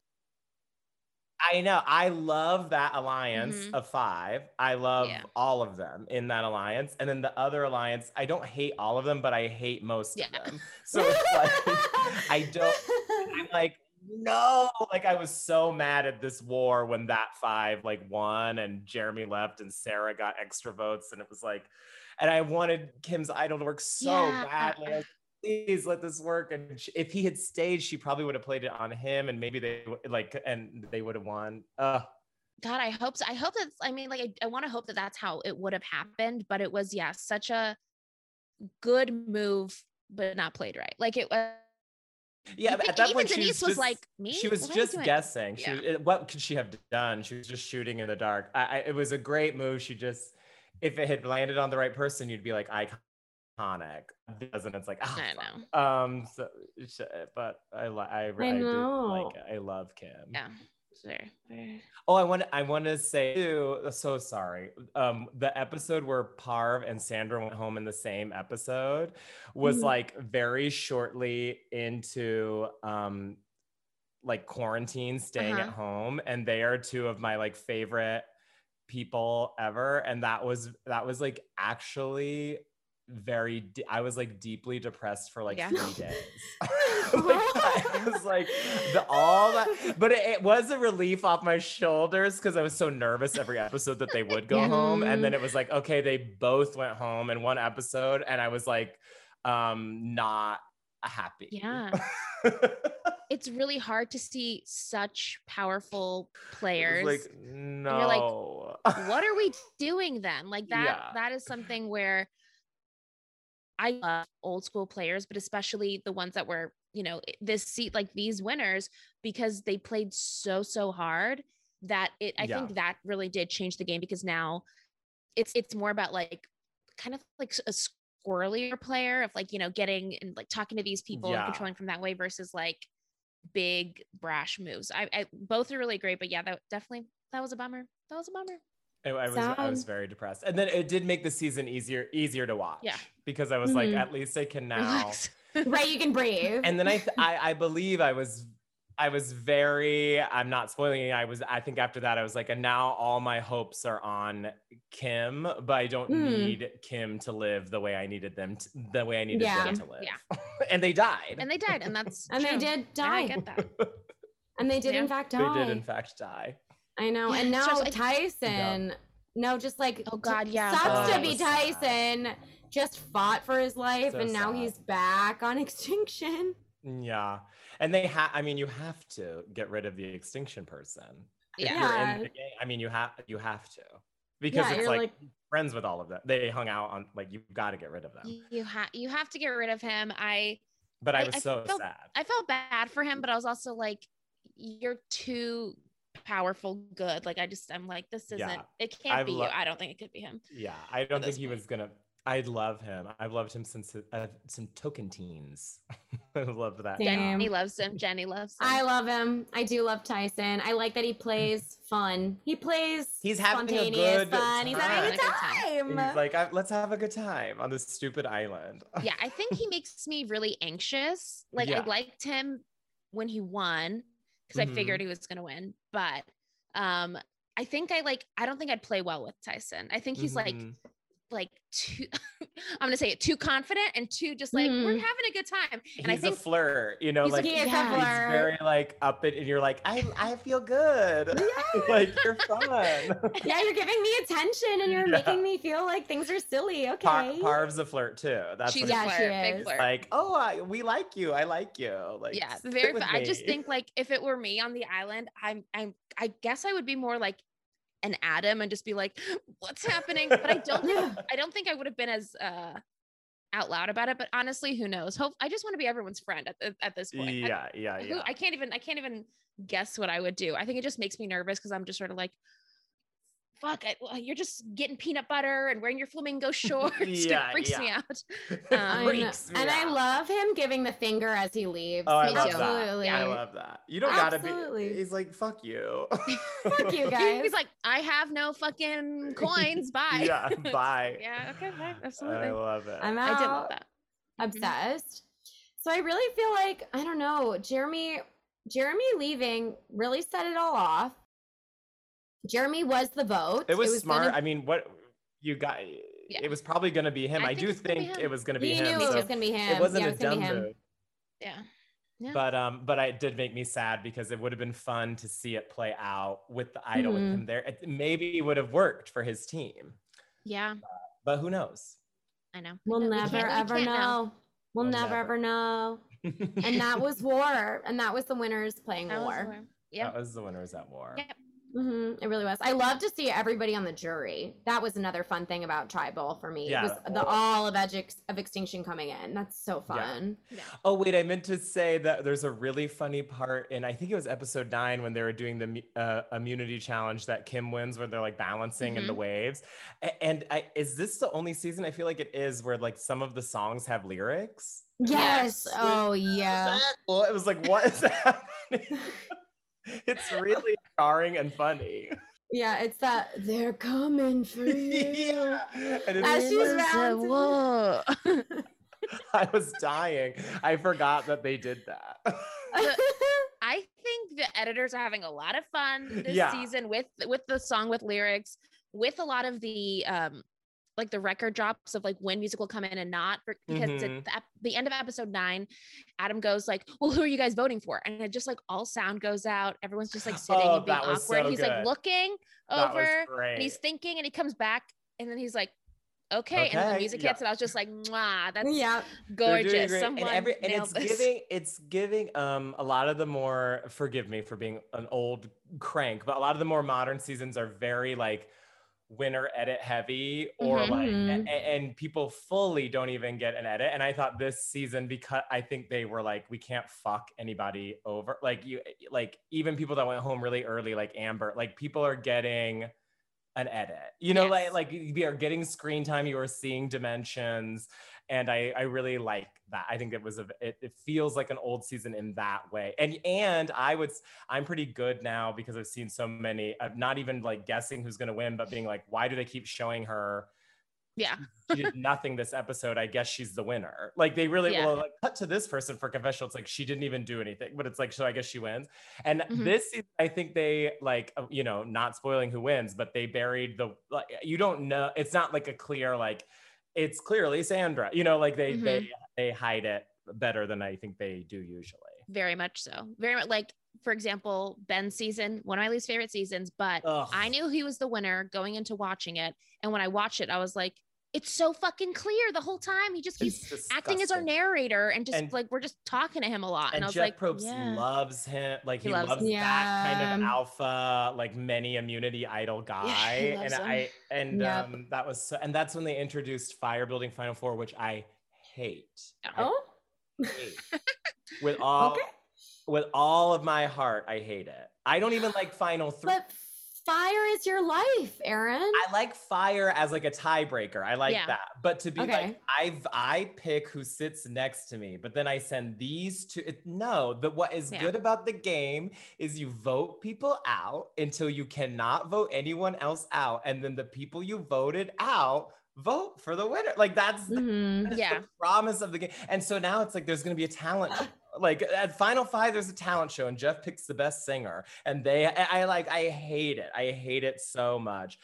I know. I love that alliance Mhm. of five. I love Yeah. all of them in that alliance. And then the other alliance, I don't hate all of them, but I hate most Yeah. of them. So it's like I don't I'm like, no, like I was so mad at this war when that five like won and Jeremy left and Sarah got extra votes. And it was like, and I wanted Kim's idol to work so Yeah. badly. I was Please let this work. And sh- if he had stayed, she probably would have played it on him, and maybe they like, and they would have won. Uh, God, I hope so. I hope that's, I mean, like, I, I want to hope that that's how it would have happened, but it was, yeah, such a good move, but not played right. Like, it was. yeah, but at that point, she Denise was, was just, like, me. She was What just guessing. She, Yeah. what could she have done? She was just shooting in the dark. I, I, it was a great move. She just, if it had landed on the right person, you'd be like iconic. Doesn't. It's like, ah, I fuck. Um. So, but I, li- I, I, I do know. like. I love Kim. Yeah. Sure. Oh, I want. I want to say too. So sorry. Um, the episode where Parv and Sandra went home in the same episode was Mhm. like very shortly into um, like quarantine, staying at Uh-huh. home, and they are two of my like favorite people ever. And that was that was like actually very. De- I was like deeply depressed for like Yeah. three days. like, I was like the all that, but it, it was a relief off my shoulders because I was so nervous every episode that they would go Yeah. home, and then it was like, okay, they both went home in one episode, and I was like, um, not happy. Yeah. It's really hard to see such powerful players. like you're like, no. what are we doing then? Like that, Yeah. that is something where I love old school players, but especially the ones that were, you know, this seat, like these winners, because they played so, so hard that it, I Yeah. think that really did change the game because now it's, it's more about like kind of like a squirrelier player of like, you know, getting and like talking to these people Yeah. and controlling from that way versus like big brash moves. I, I both are really great, but yeah, that definitely, that was a bummer. That was a bummer. I, I was I was very depressed, and then it did make the season easier easier to watch. Yeah. because I was like, Mhm. at least I can now. Right, you can breathe. and then I, th- I I believe I was I was very I'm not spoiling it. I was I think after that I was like and now all my hopes are on Kim, but I don't Hmm. need Kim to live the way I needed them to, the way I needed Yeah. them to live. Yeah. and they died. and they died, and that's And they true. did And I die. get that. And they did in Yeah. fact they did in fact die. I know. And it's now just like- Tyson, no, just like Oh, God, yeah. sucks Oh, to be was sad. Tyson. Just fought for his life, So and now sad. he's back on extinction. Yeah. And they have I mean you have to get rid of the extinction person. If Yeah. you're in the game, I mean you have you have to. Because Yeah, it's like, like- friends with all of them. They hung out on like you've got to get rid of them. You- You have you have to get rid of him. I But I I- was I so felt- sad. I felt bad for him, but I was also like, you're too powerful good. Like I just I'm like, this isn't Yeah. it can't I've be lo- you. I don't think it could be him. Yeah, I don't think this he point. was gonna. I'd love him. I've loved him since uh, some Tocantins. I love that. Same. Jenny loves him. Jenny loves him. I love him. I do love Tyson. I like that he plays fun. He plays He's having a spontaneous good fun. He's having a good time. time. He's like, I, let's have a good time on this stupid island. yeah, I think he makes me really anxious. Like Yeah. I liked him when he won because Mhm. I figured he was gonna win. But um I think I like I don't think I'd play well with Tyson. I think he's like Mhm. Like too I'm gonna say it too confident and too just like we're Mhm. having a good time. And I he's think a flirt, you know, he's a- like he is a Yeah. he's flirt. very like up it, and you're like, I, I feel good. like you're fun. yeah, you're giving me attention and you're Yeah. making me feel like things are silly. Okay. Par- Parv's a flirt too. That's she's what Yeah, it's she flirt, big is. flirt. like. Oh, I, we like you. I like you. Like yeah, very. with fu- I just think like if it were me on the island, I'm I'm I guess I would be more like an Adam and just be like, what's happening? But I don't think. I don't think I would have been as uh out loud about it. But honestly, who knows? Hope I just want to be everyone's friend at, at this point. I- Yeah, yeah, who- yeah. I can't even I can't even guess what I would do. I think it just makes me nervous because I'm just sort of like, fuck, I, well, you're just getting peanut butter and wearing your flamingo shorts. Yeah, it freaks me out. Um, freaks me and I love him giving the finger as he leaves. Oh, I Me love too. that. Absolutely. I love that. You don't gotta be. He's like, fuck you. Fuck you guys. He's like, I have no fucking coins. Bye. yeah, bye. yeah. Okay. Bye. Absolutely. I love it. I'm out. I did love that. obsessed. So I really feel like I don't know, Jeremy Jeremy leaving really set it all off. Jeremy was the vote. It was, gonna- smart. I mean, what you got? Yeah. It was probably going to be him. I I, think do it's gonna be think him. it was going to be he him. knew it was gonna be him. it wasn't yeah, a it was dumb be move. Yeah. Yeah. But um, but I it did make me sad because it would have been fun to see it play out with the idol with Mhm. him there. It maybe would have worked for his team, Yeah. but who knows? I know. We'll We never we ever can't know. We'll, We'll never, never. ever know. And that was war. And that was the winners playing That was war. Yeah. That was the winners at war. Yep. Hmm It really was. I love to see everybody on the jury. That was another fun thing about Tribal for me. Yeah. Was the all of Edge of Extinction coming in. That's so fun. Yeah. fun. Oh wait, I meant to say that there's a really funny part in I think it was episode nine when they were doing the uh, immunity challenge that Kim wins, where they're like balancing in the waves. A- and I, is this the only season I feel like it is where like some of the songs have lyrics? Yes. Yes. Oh yeah. Well, it was like, what is happening? it's really jarring and funny. Yeah. It's that they're coming for you. yeah. And As she's It round to- whoa. I was dying. I forgot that they did that. I think the editors are having a lot of fun this Yeah. season with with the song with lyrics, with a lot of the um like the record drops of like when music will come in and not for, because Mhm. at the, ep- the end of episode nine, Adam goes like, "Well, who are you guys voting for?" And it just like all sound goes out. Everyone's just like sitting Oh, and being awkward. so he's good. like looking over and he's thinking, and he comes back, and then he's like. Okay, and then the Okay, music yeah. hits, and I was just like, wow that's yeah. Gorgeous." Someone and, every, and it's this. giving it's giving um a lot of the more forgive me for being an old crank but a lot of the more modern seasons are very like winner edit heavy or Mhm. like Mhm. a- a- and people fully don't even get an edit and i thought this season because i think they were like we can't fuck anybody over like you like even people that went home really early like amber like people are getting an edit you know like Yes. like we are getting screen time you are seeing dimensions and I, I really like that. I think it was a it, it feels like an old season in that way. And and I would I'm pretty good now because I've seen so many. I'm not even like guessing who's gonna win, but being like, why do they keep showing her? Yeah. She did nothing this episode. I guess she's the winner. Like they really Yeah. will like cut to this person for confessional. It's like she didn't even do anything, but it's like so I guess she wins. And Mhm. this I think they like uh, you know not spoiling who wins, but they buried the like you don't know. It's not like a clear like it's clearly Sandra. You know, like they Mhm. they they hide it better than I think they do usually. very much so very much like for example ben's season one of my least favorite seasons but Ugh. i knew he was the winner going into watching it and when i watched it i was like it's so fucking clear the whole time he just keeps acting as our narrator and just And- like we're just talking to him a lot and, And i was Jeff like Probst yeah. loves him. Like He he, loves loves, him. that kind of alpha, like many immunity idol guy. he and him. I and Yep. um that was so, and that's when they introduced Fire Building Final Four, which I hate. I Oh. hate. with all Okay. with all of my heart, I hate it. I don't even like Final Three. But fire is your life, Aaron. I like fire as like a tiebreaker. I like Yeah. that. But to be Okay. like, I've I pick who sits next to me, but then I send these to It, no, the what is Yeah. good about the game is you vote people out until you cannot vote anyone else out, and then the people you voted out vote for the winner. Like that's Mhm. that is Yeah. the promise of the game. And so now it's like there's gonna be a talent. Like at Final Five, there's a talent show, and Jeff picks the best singer, and they, I, I like, I hate it. I hate it so much.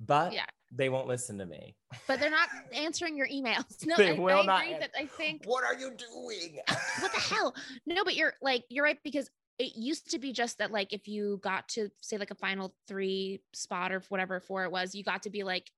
But Yeah. they won't listen to me. but they're not answering your emails no They I, will I not that i think What are you doing? what the hell no but you're like you're right because it used to be just that like if you got to say like a final three spot or whatever four it was you got to be like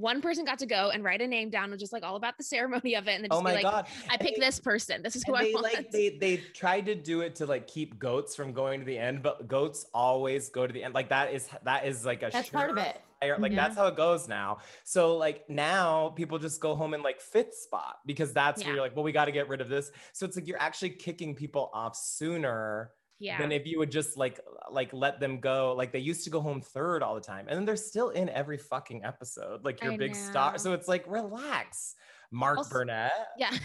one person got to go and write a name down and just like all about the ceremony of it and then just oh be my like god! i pick they- this person this is who and i they want like they they tried to do it to like keep goats from going to the end, but goats always go to the end. Like that is that is like a That's part of it. fire- Like Yeah. that's how it goes now. So like now people just go home in like fifth spot because that's Yeah. where you're like, well, we got to get rid of this. So it's like you're actually kicking people off sooner yeah than if you would just like like let them go. Like they used to go home third all the time, and then they're still in every fucking episode. Like your I big star. So it's like relax, Mark Also- Burnett. yeah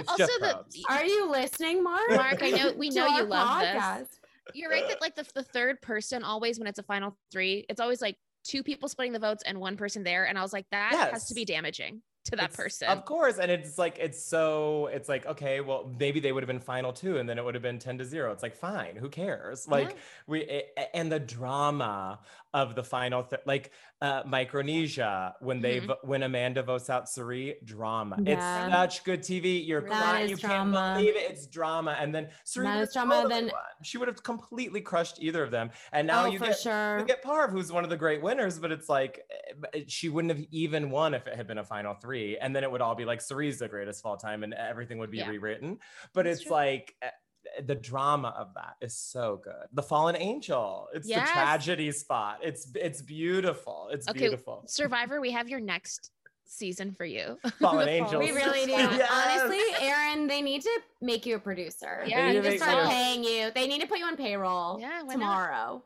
also the Are you listening, Mark? Mark, I know- we know you our love this. you're right that like the, the third person always when it's a final three it's always like two people splitting the votes and one person there and i was like that has to be damaging to that It's- person. Of course. And it's like, it's so, it's like, okay, well, maybe they would have been final two and then it would have been 10 to zero. It's like, fine, who cares? Like, Yeah. we, a- and the drama of the final, th- like uh, Micronesia, when they, Mhm. when Amanda votes out Cirie, drama. Yeah. It's such good TV. You're That crying. You drama. can't believe it. It's drama. And then Cirie That is drama, then-. She would have completely crushed either of them. And now oh, you get, sure. you get Parv, who's one of the great winners, but it's like eh, it- she wouldn't have even won if it had been a final three, and then it would all be like Cirie's the greatest of all time, and everything would be Yeah. rewritten. But That's it's true. like eh, the drama of that is so good. The Fallen Angel, it's Yes. the tragedy spot. It's it's beautiful. It's Okay, beautiful. Survivor, we have your next season for you. Fallen The Angels. We really do. Yes. Honestly, Aaron, they need to make you a producer. Yeah, they They need to make start paying you. They need to put you on payroll Yeah, why not?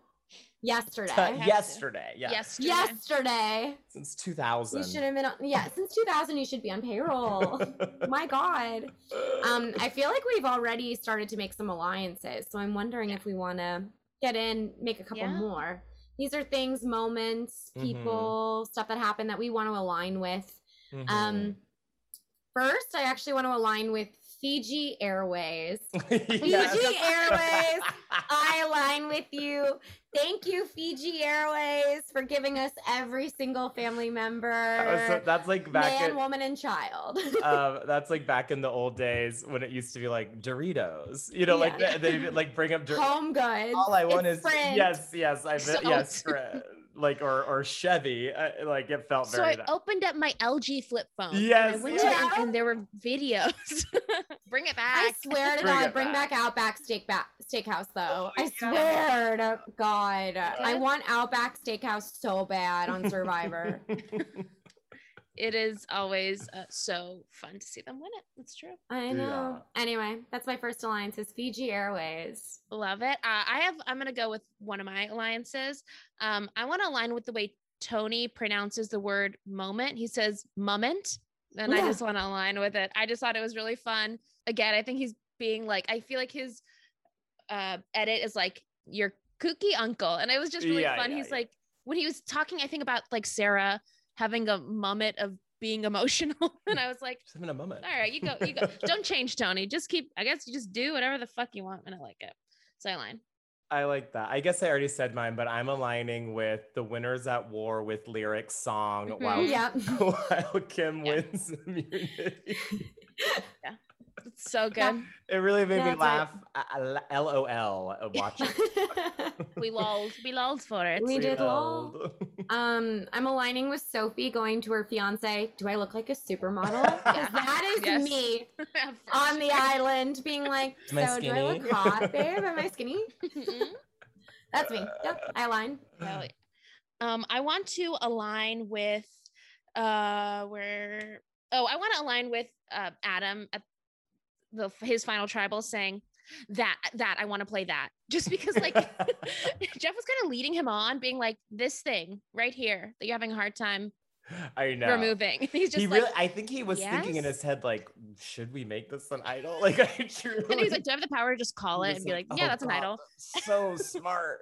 Tomorrow. Yesterday. to. yesterday, yeah, Yesterday. Yesterday. since 2000. You should have been on yeah, since 2000 you should be on payroll. My god. Um I feel like we've already started to make some alliances. So I'm wondering if we want to get in, make a couple Yeah. more. These are things, moments, Mhm. people, stuff that happened that we want to align with. Mhm. Um first, I actually want to align with Fiji Airways. Fiji Airways. I align with you. Thank you, Fiji Airways, for giving us every single family member, Uh, so that's like back man, in, woman, and child. um, that's like back in the old days when it used to be like Doritos. You know, like they, they like bring up Dor- Home goods. all I want It's is Sprint. yes, yes, I yes, Sprint. Like or or Chevy. Uh, like it felt So very. I that. opened up my LG flip phone. Yes, And I went to and, and there were videos. Bring it back. I swear to Bring God, bring back. back Outback Steak ba- Steakhouse, though. I yeah. swear to God, I want Outback Steakhouse so bad on Survivor. It is always uh, so fun to see them win it. It's true. I know. Anyway, that's my first alliance is Fiji Airways. Love it. Uh, I have. I'm gonna go with one of my alliances. Um, I want to align with the way Tony pronounces the word moment. He says moment, and I just want to align with it. I just thought it was really fun. Again, I think he's being like. I feel like his uh, edit is like your kooky uncle, and it was just really Yeah, fun. yeah, he's yeah. like when he was talking. I think about like Sarah having a moment of being emotional, and I was like. Just having a moment. All right, you go, you go. Don't change, Tony. Just keep. I guess you just do whatever the fuck you want, and I like it. So I line. I like that. I guess I already said mine, but I'm aligning with the winners at war with lyrics song Mhm. while Yeah. while Kim Yeah. wins immunity. It's so Yeah. good. It really made me That's right. laugh. LOL uh, watching. We lolled. We lolled for it. We did lol. lol. Um, I'm aligning with Sophie going to her fiance. Do I look like a supermodel? Yeah. that is Yes. me on the island, being like, Am "So do I look hot, babe? Am I skinny?" Mhm. That's me. Yep, I align. Hell yeah. Um, I want to align with uh where oh, I want to align with uh Adam at the his final tribal saying that that I want to play that. Just because like Jeff was kind of leading him on, being like, this thing right here that you're having a hard time I know. removing. He's just he like really, I think he was thinking in his head, like, should we make this an idol? Like, I truly. and he's like, Do I have the power to just call he it and be like, "Oh Yeah, that's an idol. So smart.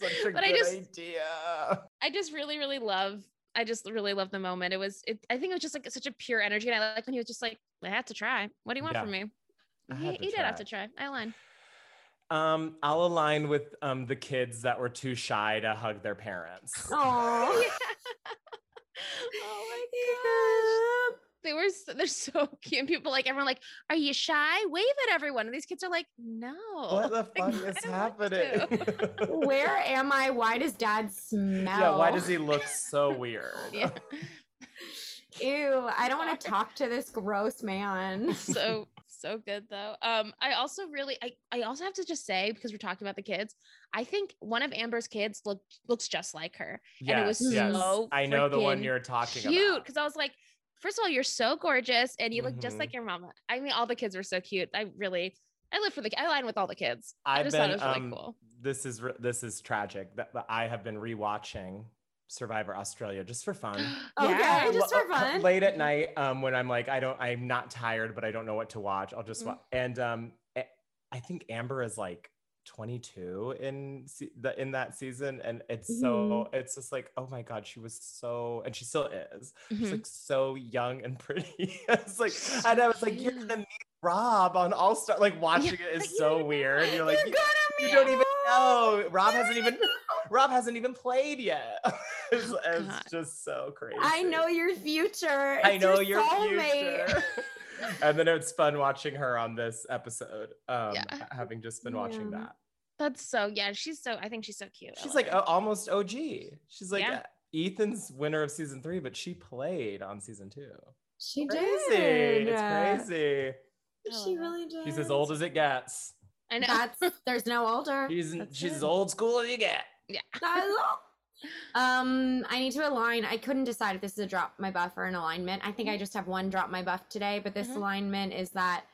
Such a But I just- idea. I just really, really love. I just really love the moment. It was. It, I think it was just like such a pure energy, and I like when he was just like, "I had to try. What do you want Yeah. from me?" I He, he did have to try. I align. Um, I'll align with um the kids that were too shy to hug their parents. Oh, oh my gosh, they were. So, they're so cute. And people like everyone like, "Are you shy? Wave at everyone." And these kids are like, "No." What the fuck I is happening? where am I? Why does Dad smell? yeah, why does he look so weird? Yeah. Ew! I don't want to talk to this gross man. so so good though. Um, I also really, I, I also have to just say because we're talking about the kids, I think one of Amber's kids looked looks just like her. and it was yes. so I know the one you're talking cute about. because I was like, first of all, you're so gorgeous and you look just Mhm. like your mama. I mean, all the kids were so cute. I really, I live for the, I line with all the kids. I I've just been, thought it was really um, cool. This is re- this is tragic that, that I have been rewatching Survivor Australia just for fun. Okay, just for uh, fun. Late at night, um, when I'm like, I don't, I'm not tired, but I don't know what to watch. I'll just Mhm. watch. And um, a- I think Amber is like 22 in se- the in that season and it's so it's just like oh my god she was so and she still is. She's Mhm. like so young and pretty. It's like and i was like you're gonna meet rob on all star like watching it is so weird. You're like You're you, you meet don't even know. Rob hasn't even rob hasn't even played yet. It's, Oh, it's just so crazy. I know your future. I know your, your future. And then it's fun watching her on this episode. Um, Yeah. having just been watching Yeah. that. That's so yeah. She's so I think she's so cute. She's like her. uh, almost OG. She's like Yeah. uh, Ethan's winner of season three, but she played on season two. She Crazy. did. It's crazy. She really did. She's as old as it gets. I know. That's there's no older. She's That's she's it. as old school as you get. That's all. Um, I need to align. I couldn't decide if this is a drop my buff or an alignment. I think I just have one drop my buff today, but this Mhm. alignment is that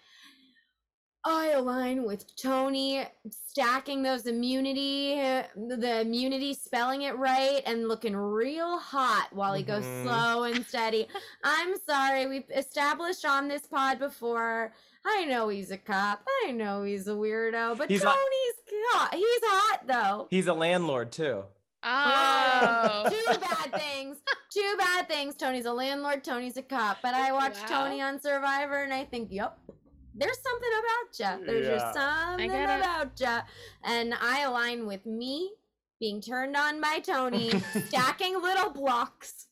I align with Tony stacking those immunity, the immunity spelling it right and looking real hot while he goes Mhm. slow and steady. I'm sorry, we've established on this pod before. I know he's a cop. I know he's a weirdo, but He's Tony's hot. He's hot though. He's a landlord too. Oh. Two bad things. Two bad things. Tony's a landlord. Tony's a cop. But I watched Wow. Tony on Survivor, and I think, yep, there's something about you. There's Yeah. just something about you. And I align with me being turned on by Tony, stacking little blocks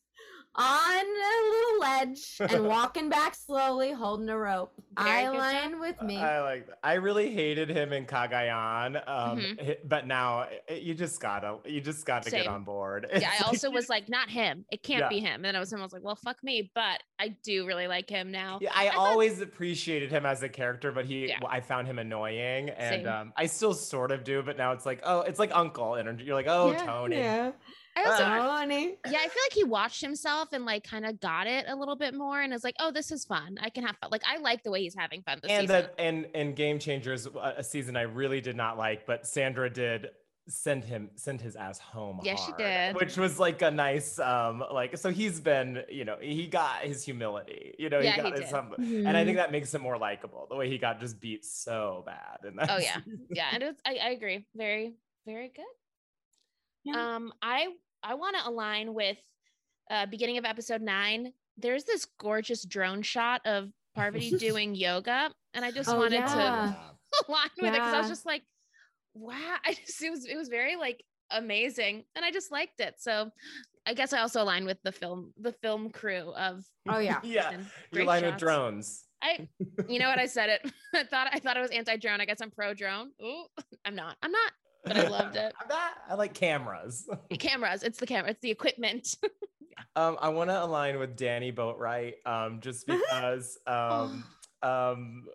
on a little ledge and walking back slowly, holding a rope. Very I good job. with me. I like that. I really hated him in Cagayan. Um, Mhm. but now you just gotta you just gotta get on board. yeah, I also was like, not him. It can't Yeah. be him. And then I was, I was like, well, fuck me. But I do really like him now. Yeah, I, thought- always appreciated him as a character, but he Yeah. I found him annoying, and um, I still sort of do. But now it's like, oh, it's like Uncle energy. You're like, oh, Yeah. Tony. Yeah. I also, Ah. Tony. yeah, I feel like he watched himself and like kind of got it a little bit more and is like, oh, this is fun. I can have fun. Like, I like the way he's having fun this And season. that and and Game Changers, a a season I really did not like, but Sandra did send him send his ass home. Yeah, she did. which was like a nice um like so he's been you know he got his humility you know Yeah, he he got his did. hum- and I think that makes him more likable the way he got just beat so bad and that Oh, yeah. season. yeah, and it's, I, I agree. Very, very good. Yeah. Um, I I want to align with uh beginning of episode nine. There's this gorgeous drone shot of Parvati doing yoga, and I just Oh, wanted yeah. to align with it because I was just like, wow, I just it was it was very like amazing, and I just liked it. So I guess I also align with the film the film crew of Oh, yeah. yeah and you great line with drones I you know what I said it. I thought I thought it was anti-drone. I guess I'm pro-drone. Ooh, I'm not. I'm not. But I loved it. I'm not- I like cameras. Cameras. It's the camera. It's the equipment. Um, I want to align with Danni Boatwright, um, just because um, um,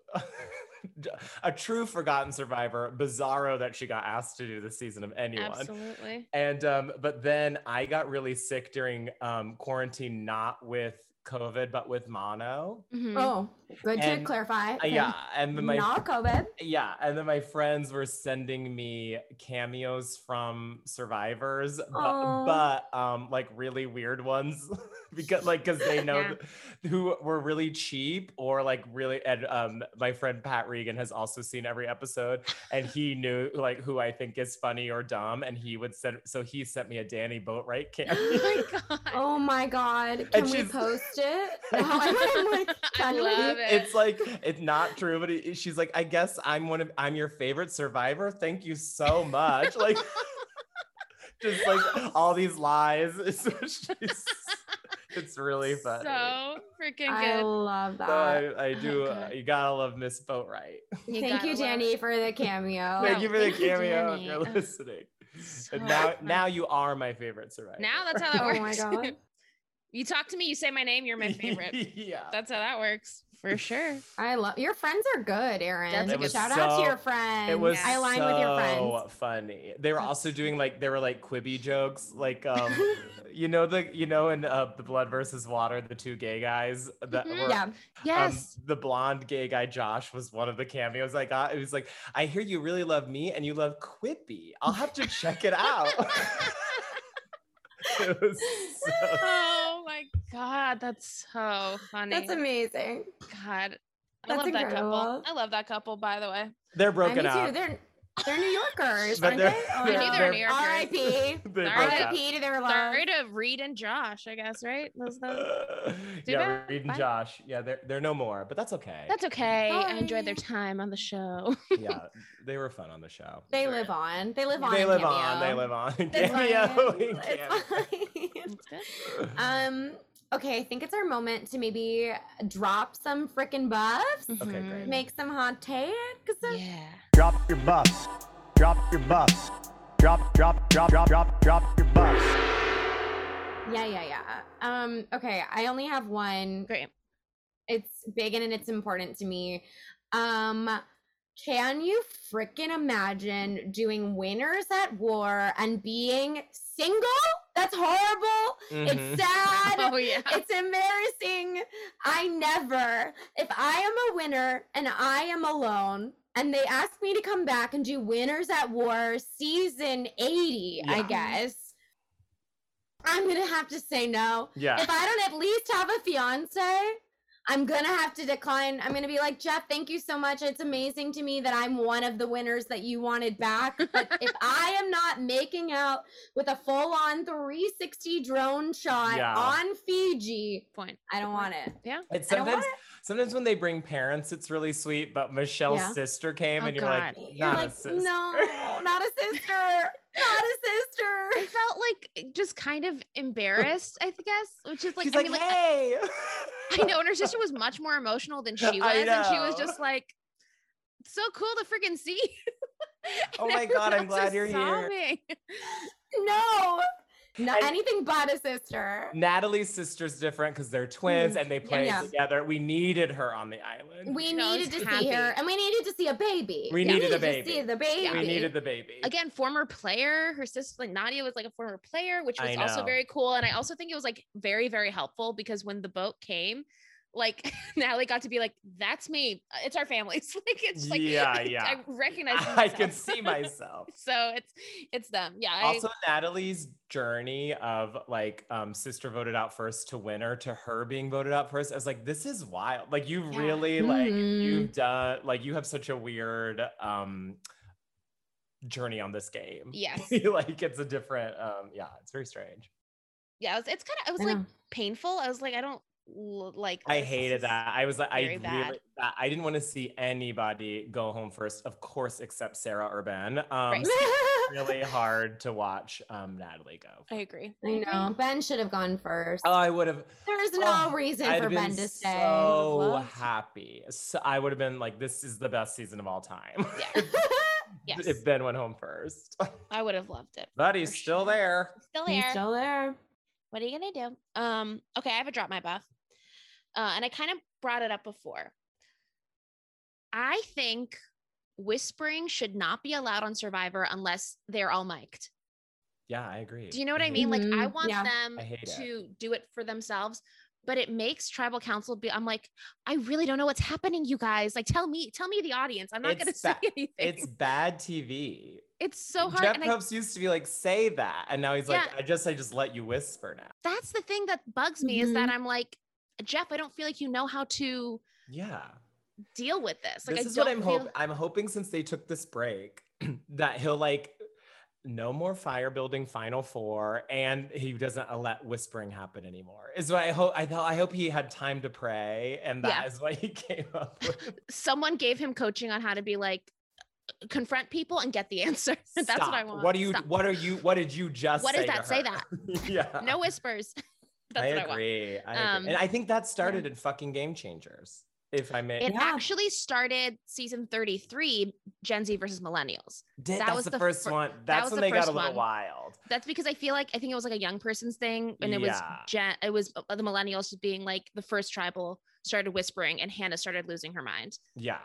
a true forgotten survivor, bizarro that she got asked to do this season of anyone. Absolutely. And um, but then I got really sick during um, quarantine, not with COVID, but with mono. Mhm. Oh, good to clarify. Uh, Okay. yeah, and then my Not COVID. yeah, and then my friends were sending me cameos from survivors, but, but um like really weird ones because like because they know Yeah. th- who were really cheap or like really and um my friend Pat Regan has also seen every episode and he knew like who I think is funny or dumb and he would send so he sent me a Danni Boatwright cameo. Oh my god. Oh my god. Can we post it? Now I'm like, I love it. It's like it's not true, but it, she's like, I guess I'm one of I'm your favorite survivor. Thank you so much. Like, just like all these lies. It's, she's- it's really funny. So freaking good. I good. love that. So I, I do. Oh, uh, you gotta love Miss Boatwright. You Thank gotta you, love Danni, for the cameo. Thank No, you for the thank you, cameo. If you're listening. So And now, fun. now you are my favorite survivor. now that's how that works. Oh my god. you talk to me, you say my name, you're my favorite. yeah. That's how that works for sure. I love your friends are good, Aaron. That's a It Shout out to your friends. It was I align with your friends. so funny. They were also doing like they were like Quibi jokes, like um, you know the you know in uh, the Blood versus Water, the two gay guys that Mhm. were. Yeah. Um, Yes. the blonde gay guy Josh was one of the cameos I got. It was like, I hear you really love me and you love Quibi. I'll have to check it out. it was so oh my god, that's so funny. That's amazing. God. I That's love that couple. I love that couple, by the way. they're broken up. They're They're New Yorkers, But aren't they're- they? Oh, We knew no. they were New Yorkers. R.I.P. They broke up. R.I.P. to their love. Sorry to Reed and Josh, I guess, right? Those, those. yeah, bad. Reed and Bye. Josh. Yeah, they're they're no more, but that's okay. That's okay. I enjoyed their time on the show. yeah, they were fun on the show. They live on. They live on. They live Cameo. on. They live on. It's Cameo. fine. It's cameo. fine. That's good. Um. Okay, I think it's our moment to maybe drop some freaking buffs, Okay, Mhm. great. make some hot takes. Yeah. Drop your buffs. Drop your buffs. Drop, drop, drop, drop, drop, drop your buffs. Yeah, yeah, yeah. Um. Okay, I only have one. Great. It's big and it's important to me. Um. Can you freaking imagine doing winners at war and being single? That's horrible. Mhm. It's sad. Oh yeah. it's embarrassing. I never, if I am a winner and I am alone, and they ask me to come back and do Winners at War season 80, I guess, I'm gonna have to say no. Yeah. If I don't at least have a fiance, I'm gonna have to decline. I'm gonna be like, Jeff, thank you so much. It's amazing to me that I'm one of the winners that you wanted back. But if I am not making out with a full on 360 drone shot Yeah. on Fiji, Point. I don't want it. It's I don't want sometimes sometimes when they bring parents, it's really sweet. But Michelle's Yeah. sister came, Oh, and you're like, God. You're not like, a sister. no, not a sister. Not a sister. I felt like eh, just kind of embarrassed, I guess, which is like, She's I like, mean, like, hey. I know, and her sister was much more emotional than she was, and she was just like, so cool to freaking see. Oh my God, I'm glad you're here. sobbing. No. No, And- anything but a sister. Natalie's sister's different because they're twins mm, and they play yeah. together. We needed her on the island. We You know, needed to was see her, and we needed to see a baby. We needed a to see baby. the baby. We needed the baby. Again, former player. Her sister, like Nadia, was like a former player, which was also very cool. And I also think it was like very, very helpful because when the boat came, like Natalie got to be like, "That's me. Uh, It's our families." like it's like, Yeah, I, yeah. I recognize. I can see myself. so it's it's them. Yeah. I- also Natalie's journey of like um sister voted out first to winner to her being voted out first. I was like, this is wild. Like you Yeah. really like Mhm. you've done like you have such a weird um journey on this game. Yes. like it's a different um yeah, it's very strange. yeah. It was, it's kind of. It was I like painful. I was like, I don't l- like. I this. This hated that. I was like, I very bad. really, I- I didn't want to see anybody go home first, of course, except Sarah Urban. Um, Right. so really hard to watch um, Natalie go. I agree. I know. Ben should have gone first. Oh, I would have. There's no oh, reason I'd for Ben to stay. So Loved. happy. So I would have been like, this is the best season of all time. Yeah. Yes. if Ben went home first, I would have loved it. but he's still sure. there. Still He's there. still there. what are you gonna do? Um, okay, I have a drop my buff. Uh, and I kind of brought it up before. I think whispering should not be allowed on Survivor unless they're all mic'd. Yeah, I agree. Do you know what I hate mean? Like I Mhm, want yeah. them I hate it. to do it for themselves, but it makes tribal council be I'm like, I really don't know what's happening, you guys. Like tell me, tell me the audience. I'm not gonna It's say anything. It's bad TV. It's so hard. Jeff and I, Probst used to be like, say that. And now he's like, I just I just let you whisper now. that's the thing that bugs me Mm-hmm. is that I'm like, Jeff, I don't feel like you know how to Yeah. deal with this. Like this I is what I'm hoping. I'm hoping since they took this break that he'll like no more fire building final four and he doesn't let whispering happen anymore is what i hope i thought i hope he had time to pray and that is Yeah. what he came up with someone gave him coaching on how to be like confront people and get the answer. That's what I want. what do you Stop. what are you what did you just What say does that say that yeah No whispers. That's I what I want. agree. I agree. Um, and I think that started in fucking Game Changers. If I may, It Yeah. actually started season 33, Gen Z versus Millennials. Did, that that's was the, the first fir- one. that That's was when the they got a little one. wild. That's because I feel like I think it was like a young person's thing, and it was Gen. It was uh, the Millennials just being like the first tribal started whispering, and Hannah started losing her mind Yeah.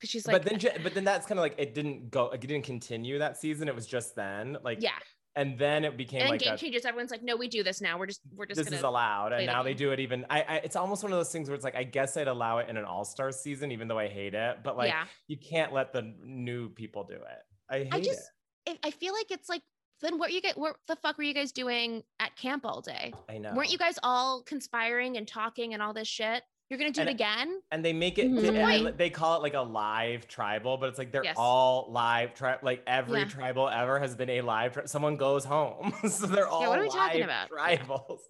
because she's like, but then, but then that's kind of like it didn't go. Like, it didn't continue that season. It was just then, like, yeah. And then it became And like game a, changers, everyone's like, no, we do this now. We're just, we're just this gonna. is allowed, and now they do it even. I, I, it's almost one of those things where it's like I guess I'd allow it in an All Star season, even though I hate it. But like, yeah. you can't let the new people do it. I hate I just, it. I feel like it's like, then what are you get? What the fuck were you guys doing at camp all day? I know. Weren't you guys all conspiring and talking and all this shit? You're You're gonna do And it it- again? and they make it Mhm. they- and point? they call it like a live tribal but it's like they're Yes. all live tri- like every Yeah. tribal ever has been a live tri- someone goes home so they're all Yeah, what are we talking about? Yeah. tribals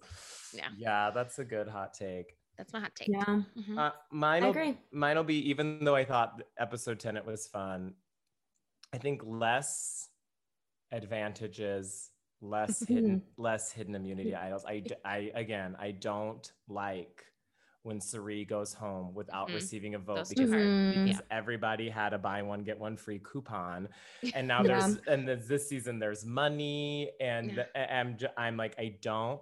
Yeah. yeah that's a good hot take That's my hot take. Yeah, Mhm. uh, mine I will agree. mine will be even though i thought episode 10 it was fun i think less advantages less hidden less hidden immunity idols I, I again i don't like when Cirie goes home without Mhm. receiving a vote Those two because, hard. Mhm. because everybody had a buy one get one free coupon and now Yeah. there's and there's this season there's money and Yeah. the- I'm I'm like I don't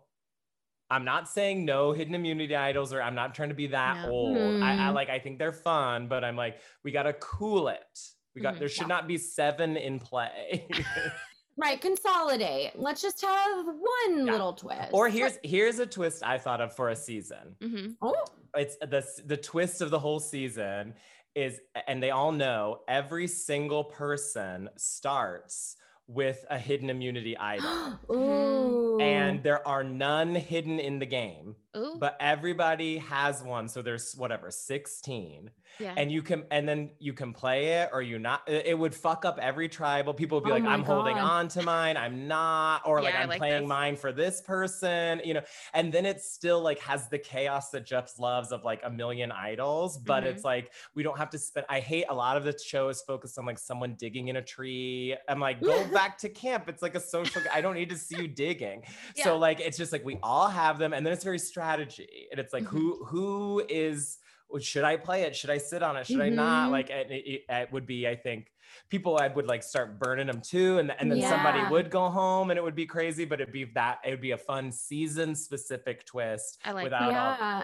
I'm not saying no hidden immunity idols or I'm not trying to be that No. old. I, I Mhm. like I think they're fun, but I'm like we gotta cool it. We got Mhm. there should not be seven in play. right. Consolidate. Let's just have one Yeah. little twist. or here's here's a twist I thought of for a season. Mhm. oh, It's the the twist of the whole season is and they all know every single person starts with a hidden immunity idol. ooh, and there are none hidden in the game Ooh. but everybody has one so there's whatever 16 yeah. and you can and then you can play it or you not it would fuck up every tribal people would be Oh like i'm holding on to mine i'm not or like Yeah, I i'm like playing this. mine for this person you know and then it still like has the chaos that jeff loves of like a million idols but Mhm. it's like we don't have to spend i hate a lot of the shows focused on like someone digging in a tree i'm like go back to camp it's like a social i don't need to see you digging Yeah. so like it's just like we all have them and then it's very strategy and it's like Mhm. who who is should i play it? Should i sit on it? Should i not? Mhm. like it, it, it would be i think people i would like start burning them too and, and then somebody would go home and it would be crazy but it'd be that it would be a fun season specific twist I like without all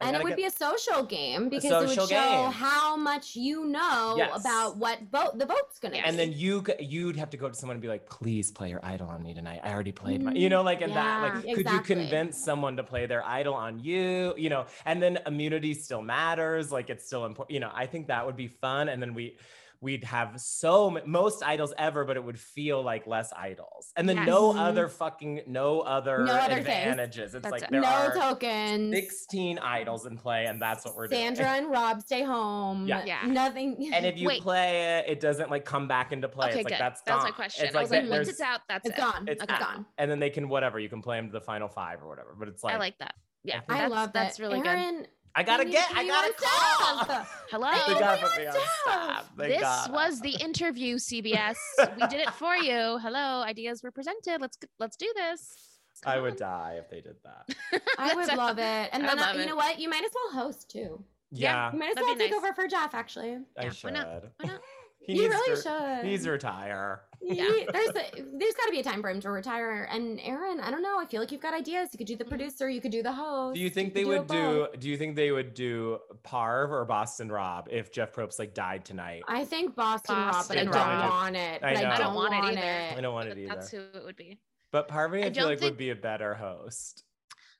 yeah. And it would get- be a social game because it would show game. how much you know Yes. about what vote the vote's gonna be. and then you you'd have to go to someone and be like please play your idol on me tonight i already played my mm, you know like and that like Yeah, could you convince someone to play their idol on you you know and then immunity still matters like it's still important you know i think that would be fun and then we we'd have so m- most idols ever but it would feel like less idols and then no Yes. other fucking no other No other things. advantages it's That's like it. there no are tokens. 16 idols in play and that's what we're Sandra doing Sandra and Rob stay home. Yeah. Yeah. Nothing. and if you Wait. play it it doesn't like come back into play okay, it's like good. that's that was my question. it's I was that like, once it's out, that's it's it. gone. It's It's out. gone. and then they can whatever you can play them to the final five or whatever but it's like I like that. Yeah, I that's, love that. that's really good. Aaron, I gotta we get I gotta on call staff. Hello. they gotta put me on staff. staff They this gotta. was the interview, CBS. we did it for you. Hello, ideas were presented. Let's let's do this. I Come would on. die if they did that I would love it. And then would uh, love you it. know what? You might as well host too. yeah, You might as That'd well take nice. over for Jeff. Actually, I Yeah, should why not? Why not? He you needs really to should. he needs to retire He- there's a, there's got to be a time for him to retire. And Aaron, I don't know. I feel like you've got ideas. You could do the mm-hmm. producer. You could do the host. do you think could they would it do do you think they would do parv or boston rob if jeff probst like died tonight I think Boston, Rob, but I don't Rob. want it. I. I I don't don't want it want either. i don't want it either That's who it would be. but parvati i, I feel like think- would be a better host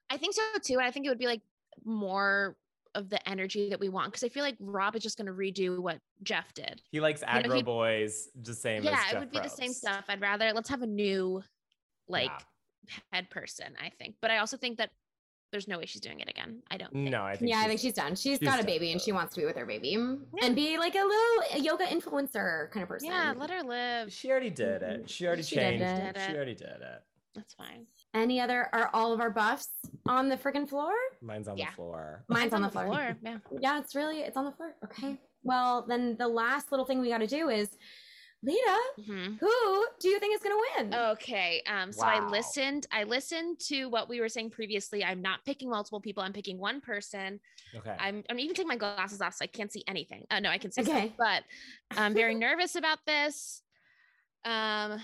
I think so too. I think it would be like more of the energy that we want because I feel like Rob is just going to redo what Jeff did. he likes know, aggro he- boys the same as yeah, it would be the same stuff. I'd rather let's have a new like Yeah. head person. I think, but I also think that there's no way she's doing it again. I don't. Think. no i think Yeah, I she's- think she's done. she's she's got a done, baby and she wants to be with her baby Yeah. and be like a little yoga influencer kind of person. Yeah, let her live. she already did it she already She changed it. it she already did it That's fine. Any other? Are all of our buffs on the freaking floor? mine's on Yeah. the floor Mine's on the floor. Yeah. Yeah, it's really it's on the floor. Okay. Well, then the last little thing we got to do is, Lida, Mhm. who do you think is gonna win? Okay. Um, so I listened, I listened to what we were saying previously. I'm not picking multiple people, I'm picking one person. okay I'm I'm even taking my glasses off so I can't see anything. Uh, no, I can see Okay. stuff, but I'm very nervous about this. Um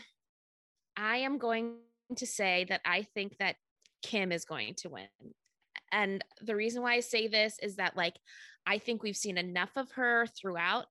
I am going to say that I think that Kim is going to win. And the reason why I say this is that like I think we've seen enough of her throughout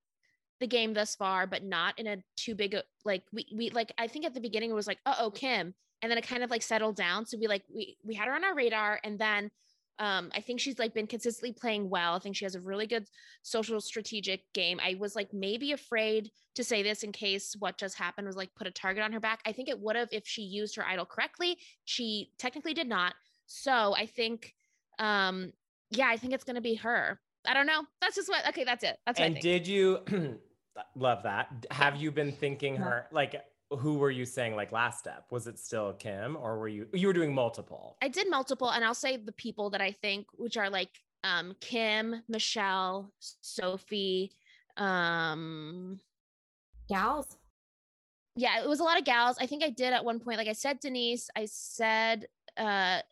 the game thus far, but not in a too big like we we like I think at the beginning it was like, oh, Kim. And then it kind of like settled down. So we like we we had her on our radar and then um I think she's like been consistently playing well. I think she has a really good social strategic game. I was like maybe afraid to say this in case what just happened was like put a target on her back. I think it would have if she used her idol correctly. She technically did not. So I think um yeah, I think it's gonna be her. I don't know. That's just what. Okay, that's it. That's what I and think. did you love that? Have you been thinking her like who were you saying like last step? Was it still Kim or were you you were doing multiple? I did multiple, and I'll say the people that I think, which are like um Kim, Michelle, Sophie, um Gals. yeah, it was a lot of gals. I think I did at one point, like I said Denise, I said uh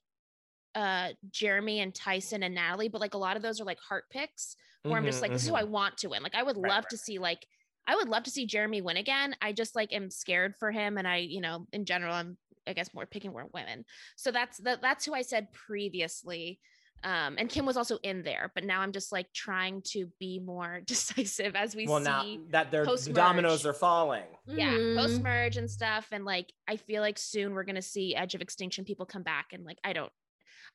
uh Jeremy and Tyson and Natalie, but like a lot of those are like heart picks where I'm just Mhm, like, this is who mhm. I want to win. Like I would Right, love right, to see like I would love to see Jeremy win again. I just like am scared for him and I, you know, in general, I'm I guess more picking more women. So that's that that's who I said previously. Um, and Kim was also in there, but now I'm just like trying to be more decisive as we well, see now that they're post-merge. dominoes are falling. yeah Mhm. post merge and stuff and like i feel like soon we're gonna see edge of extinction people come back and like i don't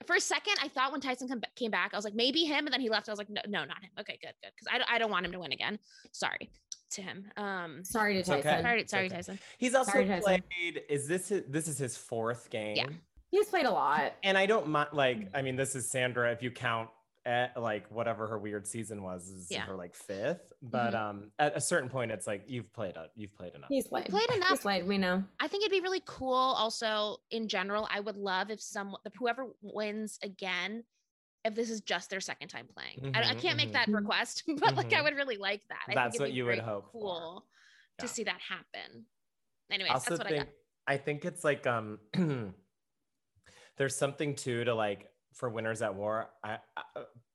for a second i thought when tyson come, came back i was like maybe him and then he left i was like no, no not him okay good good because I, don't- I don't want him to win again sorry to him um Sorry to It's Tyson. okay. sorry sorry okay. tyson He's also Sorry, Tyson. played. Is this his, this is his fourth game? Yeah, He's played a lot. And I don't mind. Like, I mean, this is Sandra. If you count at like whatever her weird season was, is Yeah. her like fifth. But Mhm. um, at a certain point, it's like you've played a you've played enough. He's played. played He's enough played. We know. I think it'd be really cool. Also, in general, I would love if someone, whoever wins again, if this is just their second time playing. I, I Mhm, can't make mhm. that request, but like I Mhm. would really like that. I That's what you would hope. Cool to see that happen. Anyways, I also that's what I think got. I think it's like um, there's something too to like for winners at war. I, I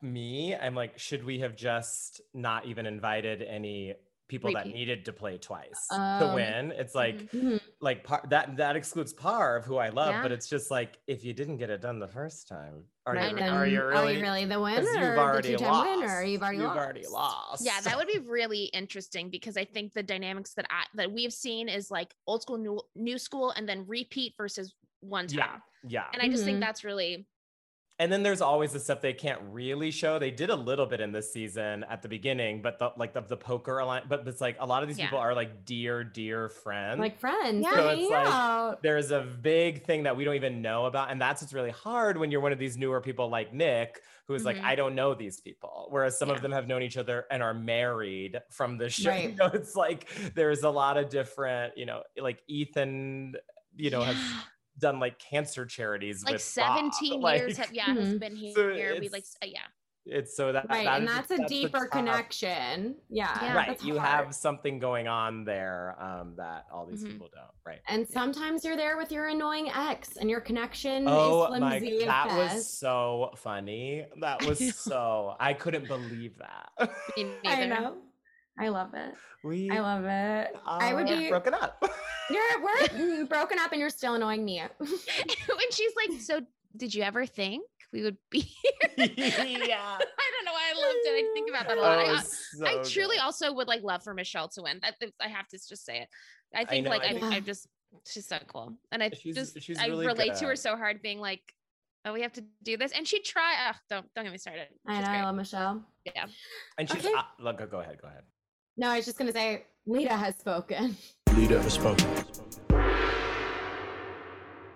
me, I'm like, should we have just not even invited any people that needed to play twice to Um, win? It's like. Mhm. like par- that that excludes Parv, who I love, Yeah. but it's just like if you didn't get it done the first time, are Right, you then are you really? the winner? you've or already the lost. winner? You've already lost. already lost. Yeah, that would be really interesting because I think the dynamics that I that we've seen is like old school, new new school, and then repeat versus one time. yeah, yeah. And I just Mhm. think that's really And then there's always the stuff they can't really show. They did a little bit in this season at the beginning, but the like the, the poker alliance. But it's like a lot of these Yeah. people are like dear, dear friends. Like friends. Yeah. So hanging it's like- out. there's a big thing that we don't even know about and that's what's really hard when you're one of these newer people like nick who's like Mhm. i don't know these people whereas some Yeah. of them have known each other and are married from the show Right. you know, it's like there's a lot of different you know like ethan you know has Yeah. Done like cancer charities like with 17 Bob. years. Like, Have, yeah, has Mhm. been here. So we like, uh, yeah. it's so that Right, that and is- that's a the deeper connection. Yeah, Yeah. right you hard. have something going on there um that all these Mhm. people don't right And sometimes you're there with your annoying ex, and your connection Oh is my! flimsy. at That was so funny. That was know. so. I couldn't believe that. Me I know. I love it. we I love it. I would be. broken up. You're we're mm, broken up, and you're still annoying me. when she's like, "So, did you ever think we would be?" yeah. I don't know why I loved it. I think about that a lot. Oh, I, it was I truly good. also would like love for Michelle to win. That I have to just say it. I think know, like I I, think- I just she's so cool, and I She's- just she's I relate to her so hard, being like, "Oh, we have to do this," and she try. Ugh, don't don't get me started. I She's know. I love Michelle. Yeah. And she's. Okay. Uh, look, go- go ahead. Go ahead. No, I was just gonna say, Lida has spoken. Lida has spoken.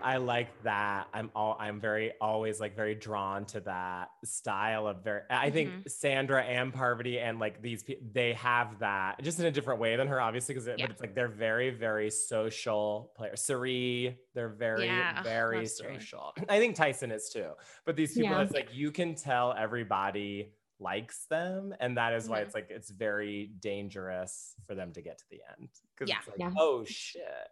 I like that. I'm all. I'm very always like very drawn to that style of very. I think Mm-hmm. Sandra and Parvati and like these people, they have that just in a different way than her, obviously, because Yeah. but it's like they're very very social players. Cirie, they're very Yeah, very social. I think Tyson is too. But these people, Yeah. it's like you can tell everybody likes them and that is why Mhm. it's like it's very dangerous for them to get to the end because Yeah. it's like Yeah. oh shit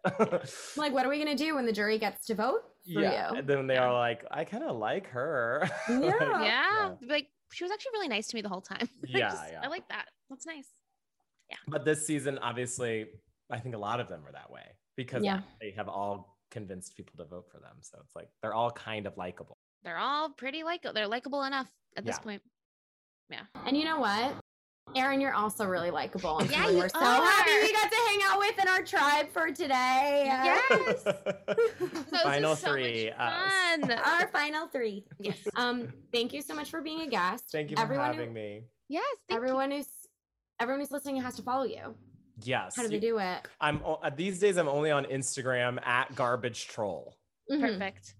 like, what are we gonna do when the jury gets to vote for yeah you? and then they Yeah. are like i kind of like her Yeah. Like, Yeah, like she was actually really nice to me the whole time. Yeah, just- yeah. I like that. That's nice. Yeah but this season obviously i think a lot of them are that way because Yeah. they have all convinced people to vote for them so it's like they're all kind of likable They're all pretty like they're likable enough at this Yeah. And you know what? Aaron, you're also really likable. and Yeah, someone you we're so happy we got to hang out with in our tribe for today. Yes. This final so three us. fun. Our final three. yes. Um, thank you so much for being a guest. thank you for everyone having who, me Yes. thank you. Everyone who's everyone who's listening has to follow you. yes How do you- they do it? i'm uh, these days i'm only on instagram at garbage troll Mhm. Perfect.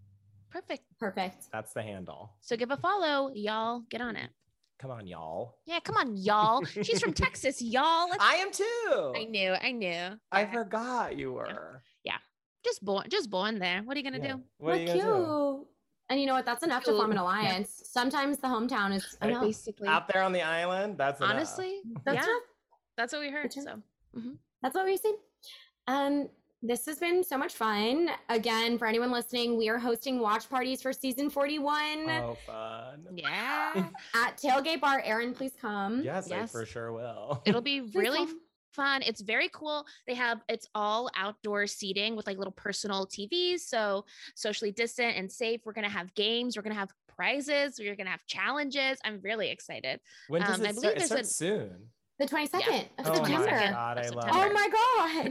Perfect. Perfect. That's the handle. So give a follow, y'all. Get on it. Come on, y'all. Yeah, come on, y'all. She's from Texas, y'all. Let's- I am too. I knew, I knew. I Yeah. forgot you were. Yeah. Just born, just born there. What are you gonna Yeah. do? What are you gonna do? And you know what? That's enough to form an Cool. alliance. Sometimes the hometown is Right. enough. Basically, Out there on the island, that's enough. honestly, That's yeah, enough. that's what we heard. That's So That's what we see. Um, this has been so much fun. Again, for anyone listening, we are hosting watch parties for season 41 Oh, fun. yeah, at Tailgate Bar. Aaron, please come. Yes, I for sure will. it'll be really fun. It's very cool. They have it's all outdoor seating with like little personal TVs, so socially distant and safe. We're gonna have games. We're gonna have prizes. We're gonna have challenges. I'm really excited. when does um, I it believe start? It starts a- soon. The 22nd of Oh September. my god, I Of love Oh my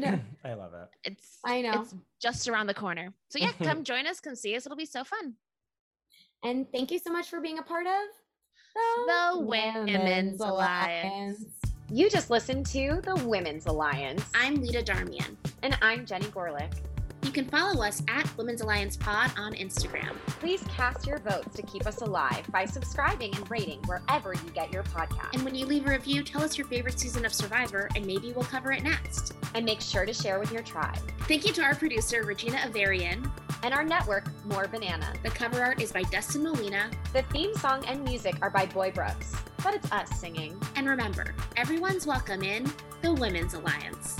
god. I love it. It's I know. it's just around the corner. So yeah, come join us. Come see us. It'll be so fun. And thank you so much for being a part of The Women's Alliance. You just listened to the Women's Alliance. I'm Lida Darmian. And I'm Jenny Gorelick. You can follow us at Women's Alliance Pod on Instagram. Please cast your votes to keep us alive by subscribing and rating wherever you get your podcast. And when you leave a review, tell us your favorite season of Survivor, and maybe we'll cover it next. And make sure to share with your tribe. Thank you to our producer, Regina Averion. And our network, More Banana. The cover art is by Dustin Molina. The theme song and music are by Boy Brooks, but it's us singing. And remember, everyone's welcome in the Women's Alliance.